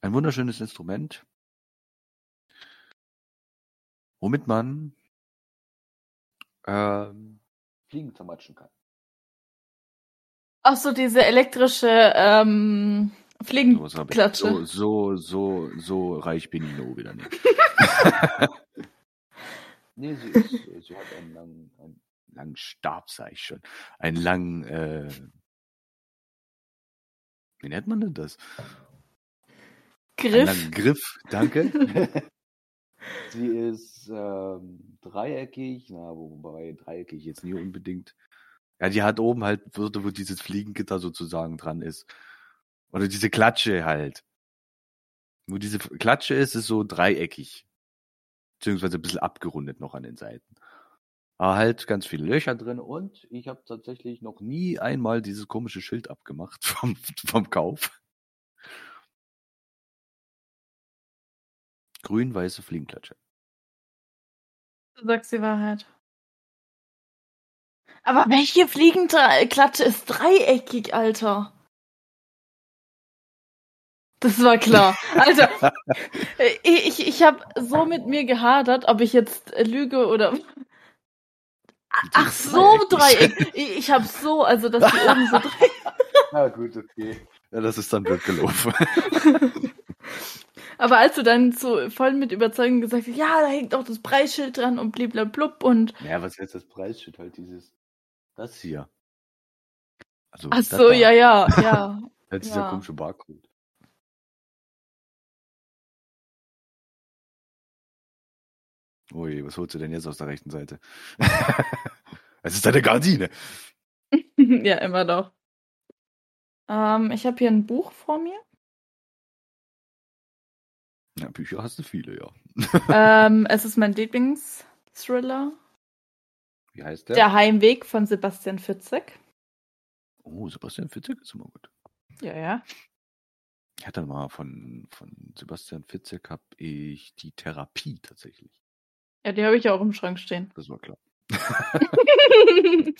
ein wunderschönes Instrument, womit man ähm, Fliegen zermatschen kann. Ach so, diese elektrische ähm, Fliegenklatsche. So, so, so, so reich bin ich nur wieder nicht. nee, sie, ist, sie hat einen langen, einen langen Stab, sag ich schon. Einen langen, äh, wie nennt man denn das? Griff. Griff, danke. sie ist ähm, dreieckig, na, wobei dreieckig jetzt nie unbedingt. Ja, die hat oben halt, wo, wo dieses Fliegengitter sozusagen dran ist. Oder diese Klatsche halt. Wo diese Klatsche ist, ist so dreieckig. Beziehungsweise ein bisschen abgerundet noch an den Seiten. Aber halt ganz viele Löcher drin und ich habe tatsächlich noch nie einmal dieses komische Schild abgemacht vom, vom Kauf. Grün-weiße Fliegenklatsche. Du sagst die Wahrheit. Aber welche Fliegenklatsche ist dreieckig, Alter? Das war klar. Also, ich, ich habe so mit mir gehadert, ob ich jetzt lüge oder. Ach so, Dreieck. Ich, ich habe so, also dass die oben so Dreieck. Na gut, okay. Ja, das ist dann blöd gelaufen. Aber als du dann so voll mit Überzeugung gesagt hast, ja, da hängt auch das Preisschild dran und bliblablub und. Ja, was heißt das Preisschild? Halt dieses das hier. Also, Ach so, ja, ja, ja. Halt dieser ja. komische Barcode. Ui, was holst du denn jetzt aus der rechten Seite? Es ist deine Gardine. ja, immer doch. Ähm, ich habe hier ein Buch vor mir. Ja, Bücher hast du viele, ja. ähm, es ist mein Lieblingsthriller. Wie heißt der? Der Heimweg von Sebastian Fitzek. Oh, Sebastian Fitzek ist immer gut. Ja, ja. Ich hatte mal von, von Sebastian Fitzek habe ich die Therapie tatsächlich. Ja, die habe ich auch im Schrank stehen. Das war klar.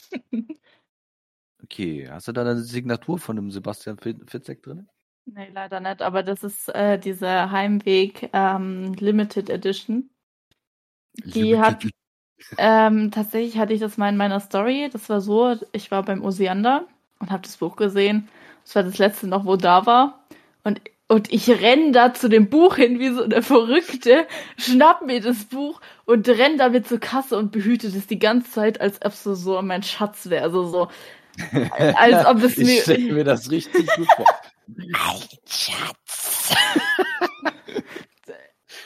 okay, hast du da eine Signatur von dem Sebastian Fitzek drin? Nee, leider nicht, aber das ist äh, diese Heimweg ähm, Limited Edition. Die Limited hat ähm, tatsächlich hatte ich das mal in meiner Story. Das war so, ich war beim Osiander und habe das Buch gesehen. Das war das letzte noch, wo da war. Und, und ich renn da zu dem Buch hin wie so eine Verrückte, schnapp mir das Buch und renn damit zur Kasse und behüte das die ganze Zeit, als ob es so, mein Schatz wäre. Also so, als ob es mir... Ich stelle mir das richtig gut vor. mein Schatz.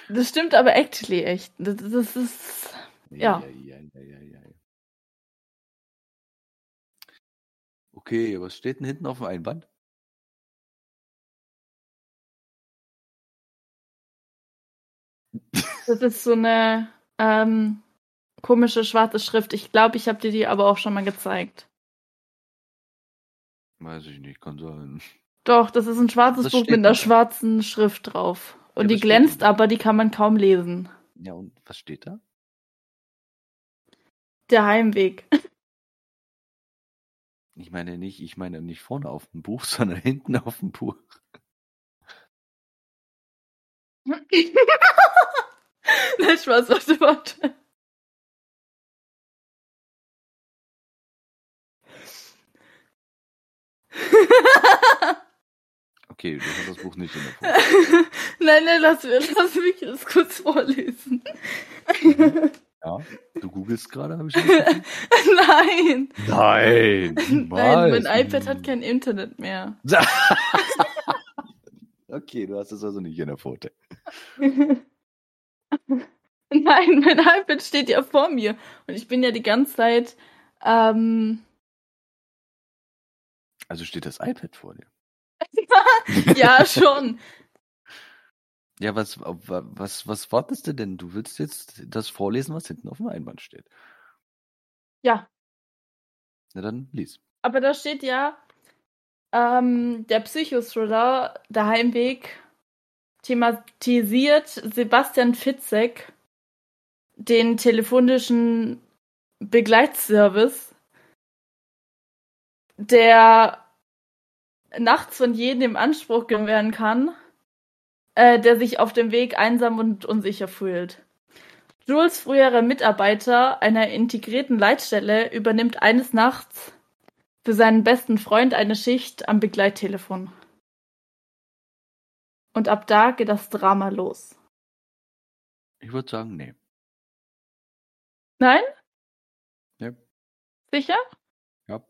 Das stimmt aber actually echt. Das, das ist ja. Okay, was steht denn hinten auf dem Einband? Das ist so eine ähm, komische schwarze Schrift. Ich glaube, ich habe dir die aber auch schon mal gezeigt. Weiß ich nicht, kann sein. Doch, das ist ein schwarzes Buch mit einer schwarzen Schrift drauf. Und ja, die glänzt, aber die kann man kaum lesen. Ja, und was steht da? Der Heimweg. Ich meine nicht, ich meine nicht vorne auf dem Buch, sondern hinten auf dem Buch. Nein, Spaß, warte, warte. Okay, du hast das Buch nicht in der Form. nein, nein, lass, lass mich das kurz vorlesen. Ja, du googelst gerade, habe ich Nein. Nein. Nein, mein iPad hat kein Internet mehr. okay, du hast es also nicht in der Pfote. Nein, mein iPad steht ja vor mir und ich bin ja die ganze Zeit. Ähm... Also steht das iPad vor dir? ja, schon. Ja, was, was, was wartest du denn? Du willst jetzt das vorlesen, was hinten auf dem Einband steht. Ja. Na dann lies. Aber da steht ja, ähm, der Psychothriller, der Heimweg, thematisiert Sebastian Fitzek den telefonischen Begleitservice, der nachts von jedem in Anspruch genommen werden kann äh, der sich auf dem Weg einsam und unsicher fühlt. Jules früherer Mitarbeiter einer integrierten Leitstelle übernimmt eines Nachts für seinen besten Freund eine Schicht am Begleittelefon. Und ab da geht das Drama los. Ich würde sagen, nee. Nein? Ja. Sicher? Ja.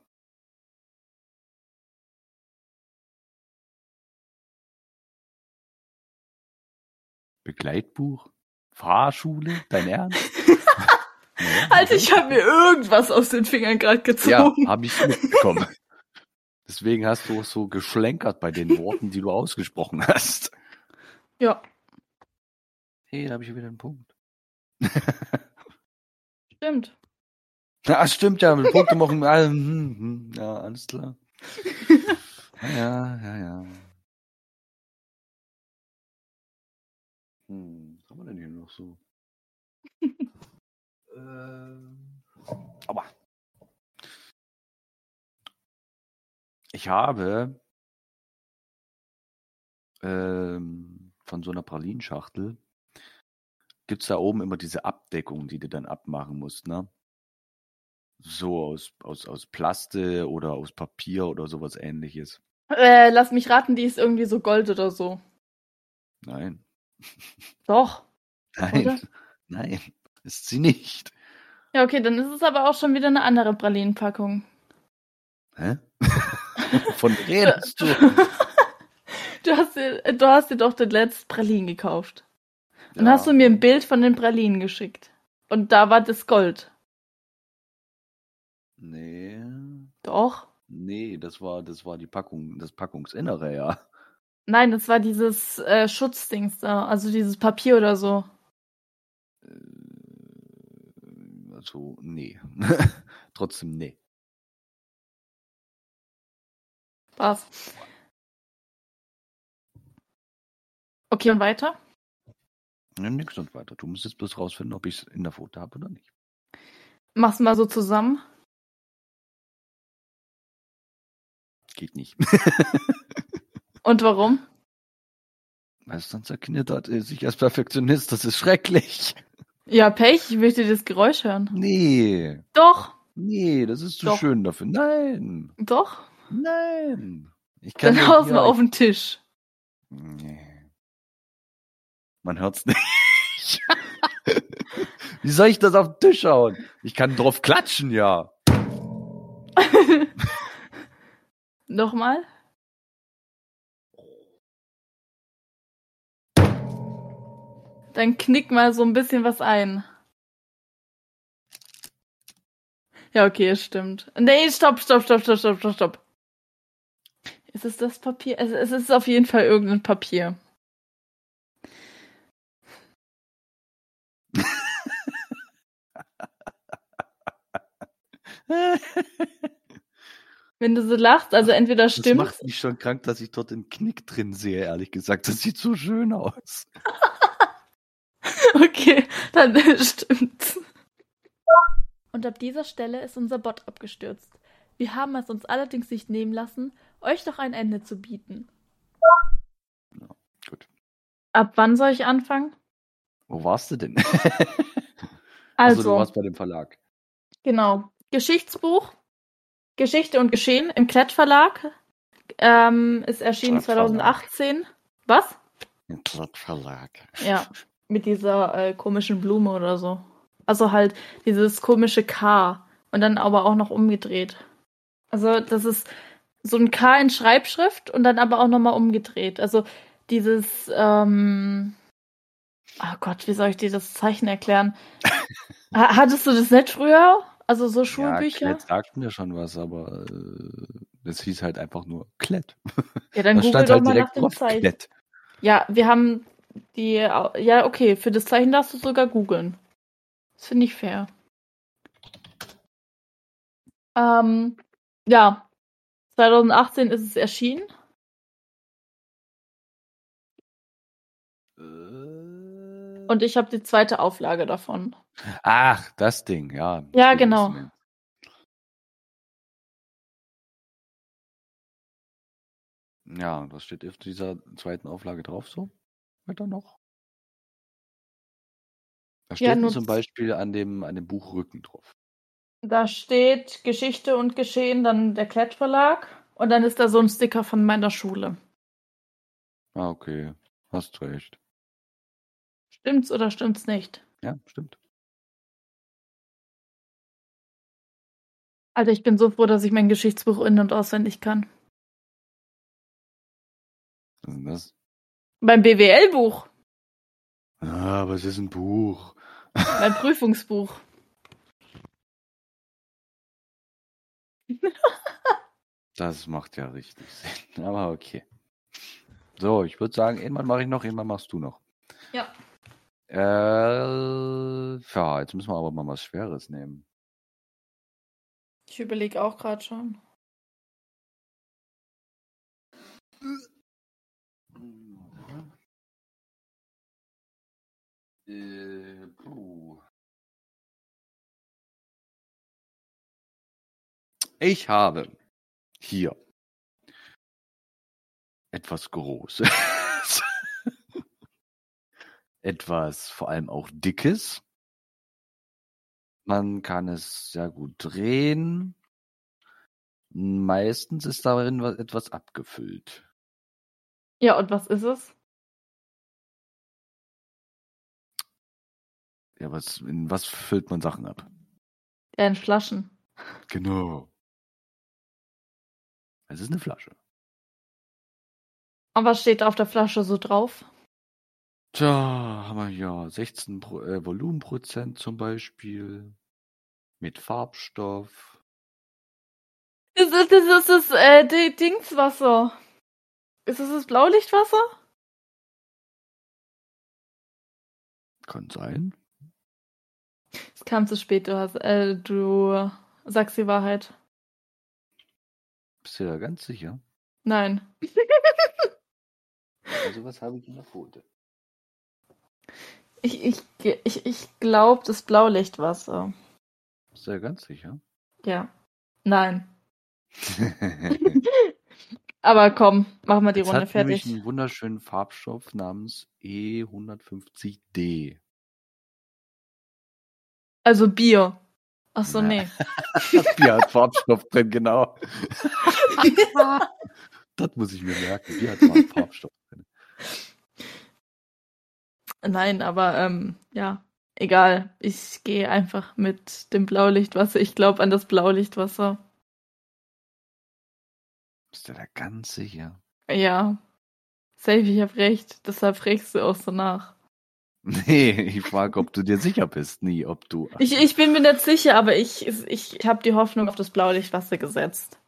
Begleitbuch? Fahrschule? Dein Ernst? Also ich habe mir irgendwas aus den Fingern gerade gezogen. Ja, habe ich mitbekommen. Deswegen hast du auch so geschlenkert bei den Worten, die du ausgesprochen hast. Ja. Hey, da habe ich wieder einen Punkt. Stimmt. Ja, stimmt ja, mit Punkte machen. Hm, hm, ja, alles klar. Ja, ja, ja. Hm, was haben wir denn hier noch so? Ähm, aber ich habe ähm, von so einer Pralinschachtel gibt's da oben immer diese Abdeckung, die du dann abmachen musst, ne? So aus, aus, aus Plaste oder aus Papier oder sowas ähnliches. Äh, lass mich raten, die ist irgendwie so Gold oder so. Nein. Doch. Nein. Oder? Nein, ist sie nicht. Ja, okay, dann ist es aber auch schon wieder eine andere Pralinenpackung. Hä? Von redest du? du, hast dir, du hast dir doch den letzten Pralinen gekauft. Dann ja. hast du mir ein Bild von den Pralinen geschickt. Und da war das Gold. Nee. Doch. Nee, das war, das war die Packung, das Packungsinnere, ja. Nein, das war dieses äh, Schutzdings da, also dieses Papier oder so. Äh, also, nee. Trotzdem nee. Was? Okay, und weiter? Ja, nix und weiter. Du musst jetzt bloß rausfinden, ob ich es in der Foto habe oder nicht. Mach's mal so zusammen. Geht nicht. und warum? Weil es dann zerknittert ist. Ich als Perfektionist, das ist schrecklich. Ja, Pech, ich möchte das Geräusch hören. Nee. Doch. Nee, das ist zu Doch. schön dafür. Nein. Doch. Nein. Ich kann Dann haus mal auf den Tisch. Nee. Man hört's nicht. Wie soll ich das auf den Tisch hauen? Ich kann drauf klatschen, ja. Nochmal? Dann knick mal so ein bisschen was ein. Ja, okay, es stimmt. Nee, stopp, stopp, stopp, stopp, stopp, stopp, stopp. Ist es das Papier? Es, es ist auf jeden Fall irgendein Papier. Wenn du so lachst, also entweder stimmt. Das macht mich schon krank, dass ich dort einen Knick drin sehe, ehrlich gesagt. Das sieht so schön aus. okay, dann stimmt's. Und ab dieser Stelle ist unser Bot abgestürzt. Wir haben es uns allerdings nicht nehmen lassen, euch doch ein Ende zu bieten. Ja, gut. Ab wann soll ich anfangen? Wo warst du denn? also, also, du warst bei dem Verlag. Genau. Geschichtsbuch, Geschichte und Geschehen im Klett Verlag. Ähm, ist erschienen 2018. Was? Im Klett Verlag. Ja, mit dieser äh, komischen Blume oder so. Also halt dieses komische K und dann aber auch noch umgedreht. Also das ist so ein K in Schreibschrift und dann aber auch nochmal umgedreht. Also dieses, ähm, oh Gott, wie soll ich dir das Zeichen erklären? Hattest du das nicht früher? Also so Schulbücher? Ja, Klett sagt mir schon was, aber äh, das hieß halt einfach nur Klett. Ja, dann google doch halt mal nach dem Zeichen. Klett. Ja, wir haben die, ja, okay, für das Zeichen darfst du sogar googeln. Das finde ich fair. Ähm, ja, 2018 ist es erschienen. Äh. Und ich habe die zweite Auflage davon. Ach, das Ding, ja. Ja, genau. Ja, was steht auf dieser zweiten Auflage drauf so? Weiter noch? Da steht ja, zum Beispiel an dem, an dem Buchrücken drauf. Da steht Geschichte und Geschehen, dann der Klettverlag und dann ist da so ein Sticker von meiner Schule. Ah, okay. Hast recht. Stimmt's oder stimmt's nicht? Ja, stimmt. Also ich bin so froh, dass ich mein Geschichtsbuch in- und auswendig kann. Was ist denn das? Beim BWL-Buch. Ah, aber es ist ein Buch. Mein Prüfungsbuch. Das macht ja richtig Sinn. Aber okay. So, ich würde sagen, irgendwann mache ich noch, irgendwann machst du noch. Ja. Äh, ja, jetzt müssen wir aber mal was Schweres nehmen. Ich überlege auch gerade schon. Äh, puh. Ich habe hier etwas Großes. etwas vor allem auch Dickes. Man kann es sehr gut drehen. Meistens ist darin wa- etwas abgefüllt. Ja, und was ist es? Ja, was, in was füllt man Sachen ab? Ja, in Flaschen. Genau. Es ist eine Flasche. Und was steht auf der Flasche so drauf? Tja, haben wir hier 16 Pro, äh, Volumenprozent zum Beispiel. Mit Farbstoff. Das ist das, ist das äh, Dingswasser. Ist das das Blaulichtwasser? Kann sein. Es kam zu spät, du hast, äh, du sagst die Wahrheit. Bist du da ganz sicher? Nein. Also was habe ich in der Pfote? Ich, ich, ich, ich glaube das Blaulichtwasser. Bist du da ganz sicher? Ja. Nein. Aber komm, machen wir die Es Runde hat fertig. nämlich einen wunderschönen Farbstoff namens E E150D. Also Bier. Ach so, nee. Bier hat Farbstoff drin, genau. das muss ich mir merken. Bier hat Farb- Farbstoff drin. Nein, aber ähm, ja, egal. Ich gehe einfach mit dem Blaulichtwasser. Ich glaube an das Blaulichtwasser. Bist du da ganz sicher? Ja. Safe, ich habe recht. Deshalb fragst du auch so nach. Nee, ich frage, ob du dir sicher bist. Nie, ob du. Ich, ich bin mir nicht sicher, aber ich, ich habe die Hoffnung auf das Blaulichtwasser gesetzt.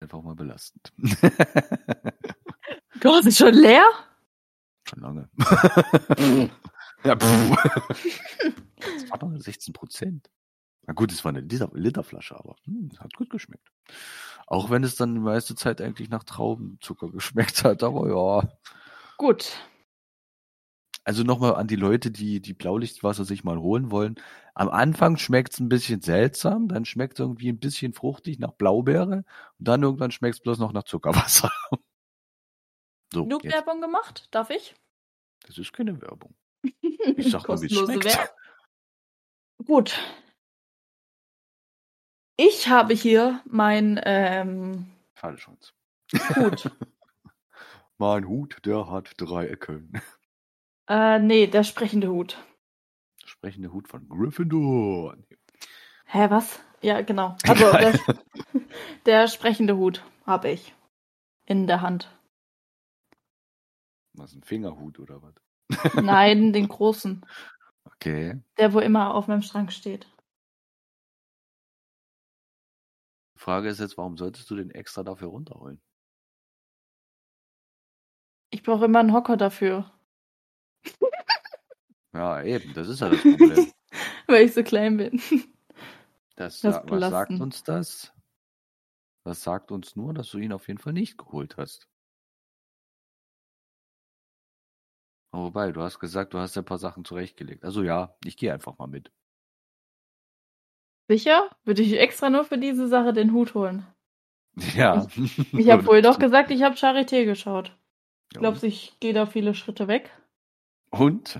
Einfach mal belastend. Du hast es schon leer? Schon lange. ja. Das war doch 16 Prozent. Na gut, es war eine Liter Literflasche, aber hm, hat gut geschmeckt. Auch wenn es dann die meiste Zeit eigentlich nach Traubenzucker geschmeckt hat, aber ja. Gut. Also nochmal an die Leute, die die Blaulichtwasser sich mal holen wollen. Am Anfang schmeckt es ein bisschen seltsam, dann schmeckt es irgendwie ein bisschen fruchtig nach Blaubeere und dann irgendwann schmeckt es bloß noch nach Zuckerwasser. So, Genug jetzt. Werbung gemacht? Darf ich? Das ist keine Werbung. Ich sag nur, wie es schmeckt. Werbung. Gut. Ich habe hier mein ähm, Pfahlschwanz. Hut. Mein Hut, der hat drei Ecken. äh, nee, der sprechende Hut. Sprechende Hut von Gryffindor. Hä, was? Ja, genau. Also der, der sprechende Hut habe ich in der Hand. Was, ein Fingerhut oder was? Nein, den großen. Okay. Der, wo immer auf meinem Schrank steht. Die Frage ist jetzt, warum solltest du den extra dafür runterholen? Ich brauche immer einen Hocker dafür, Ja, eben, das ist ja das Problem. weil ich so klein bin. Das, Das was sagt uns das? Das sagt uns nur, dass du ihn auf jeden Fall nicht geholt hast. Aber Wobei, du hast gesagt, du hast ja ein paar Sachen zurechtgelegt. Also ja, ich gehe einfach mal mit. Sicher? Würde ich extra nur für diese Sache den Hut holen. Ja. Ich habe wohl doch gesagt, ich habe Charité geschaut. Ja, Glaubst du, ich gehe da viele Schritte weg? Und?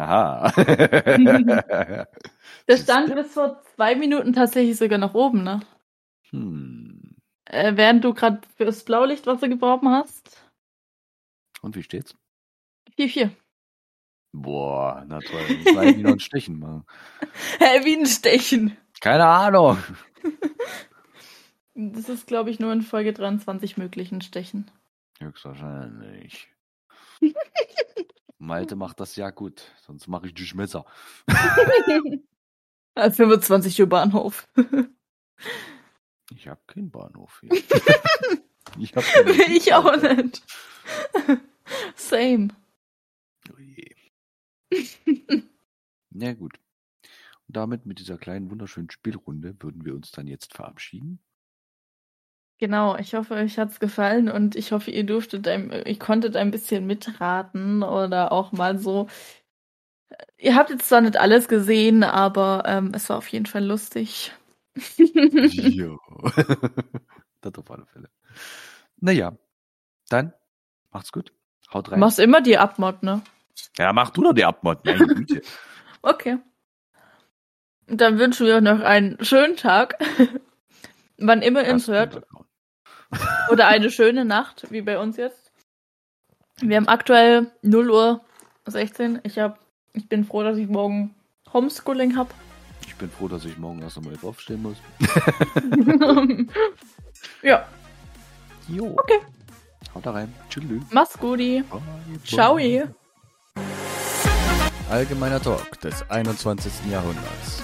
Haha. Der stand bis vor zwei Minuten tatsächlich sogar nach oben, ne? Hm. Äh, während du gerade fürs Blaulichtwasser geworben hast. Und wie steht's? 4-4. Boah, na toll. Noch ein Stechen machen. Hä, wie ein Stechen. Keine Ahnung. Das ist, glaube ich, nur in Folge 23 möglich, ein Stechen. Höchstwahrscheinlich. Malte macht das ja gut, sonst mache ich dich Messer. Ah, 25 Uhr Bahnhof. Ich habe keinen Bahnhof hier. ich hab keinen ich auch nicht. Same. Oh je. Na gut. Und damit mit dieser kleinen wunderschönen Spielrunde würden wir uns dann jetzt verabschieden. Genau, ich hoffe, euch hat es gefallen und ich hoffe, ihr durftet ein, ihr konntet ein bisschen mitraten oder auch mal so. Ihr habt jetzt zwar nicht alles gesehen, aber ähm, es war auf jeden Fall lustig. ja. das auf alle Fälle. Naja, dann macht's gut. Haut rein. Machst immer die Abmod, ne? Ja, mach du doch die Abmod. Meine Güte. okay. Dann wünschen wir euch noch einen schönen Tag. Wann immer ihr uns hört. Oder eine schöne Nacht, wie bei uns jetzt. Wir haben aktuell 0 Uhr 16. Ich, hab, ich bin froh, dass ich morgen Homeschooling habe. Ich bin froh, dass ich morgen erst einmal aufstehen muss. ja. Jo. Okay. Haut da rein. Tschüss. Mach's gut. Ciao. Allgemeiner Talk des 21. Jahrhunderts.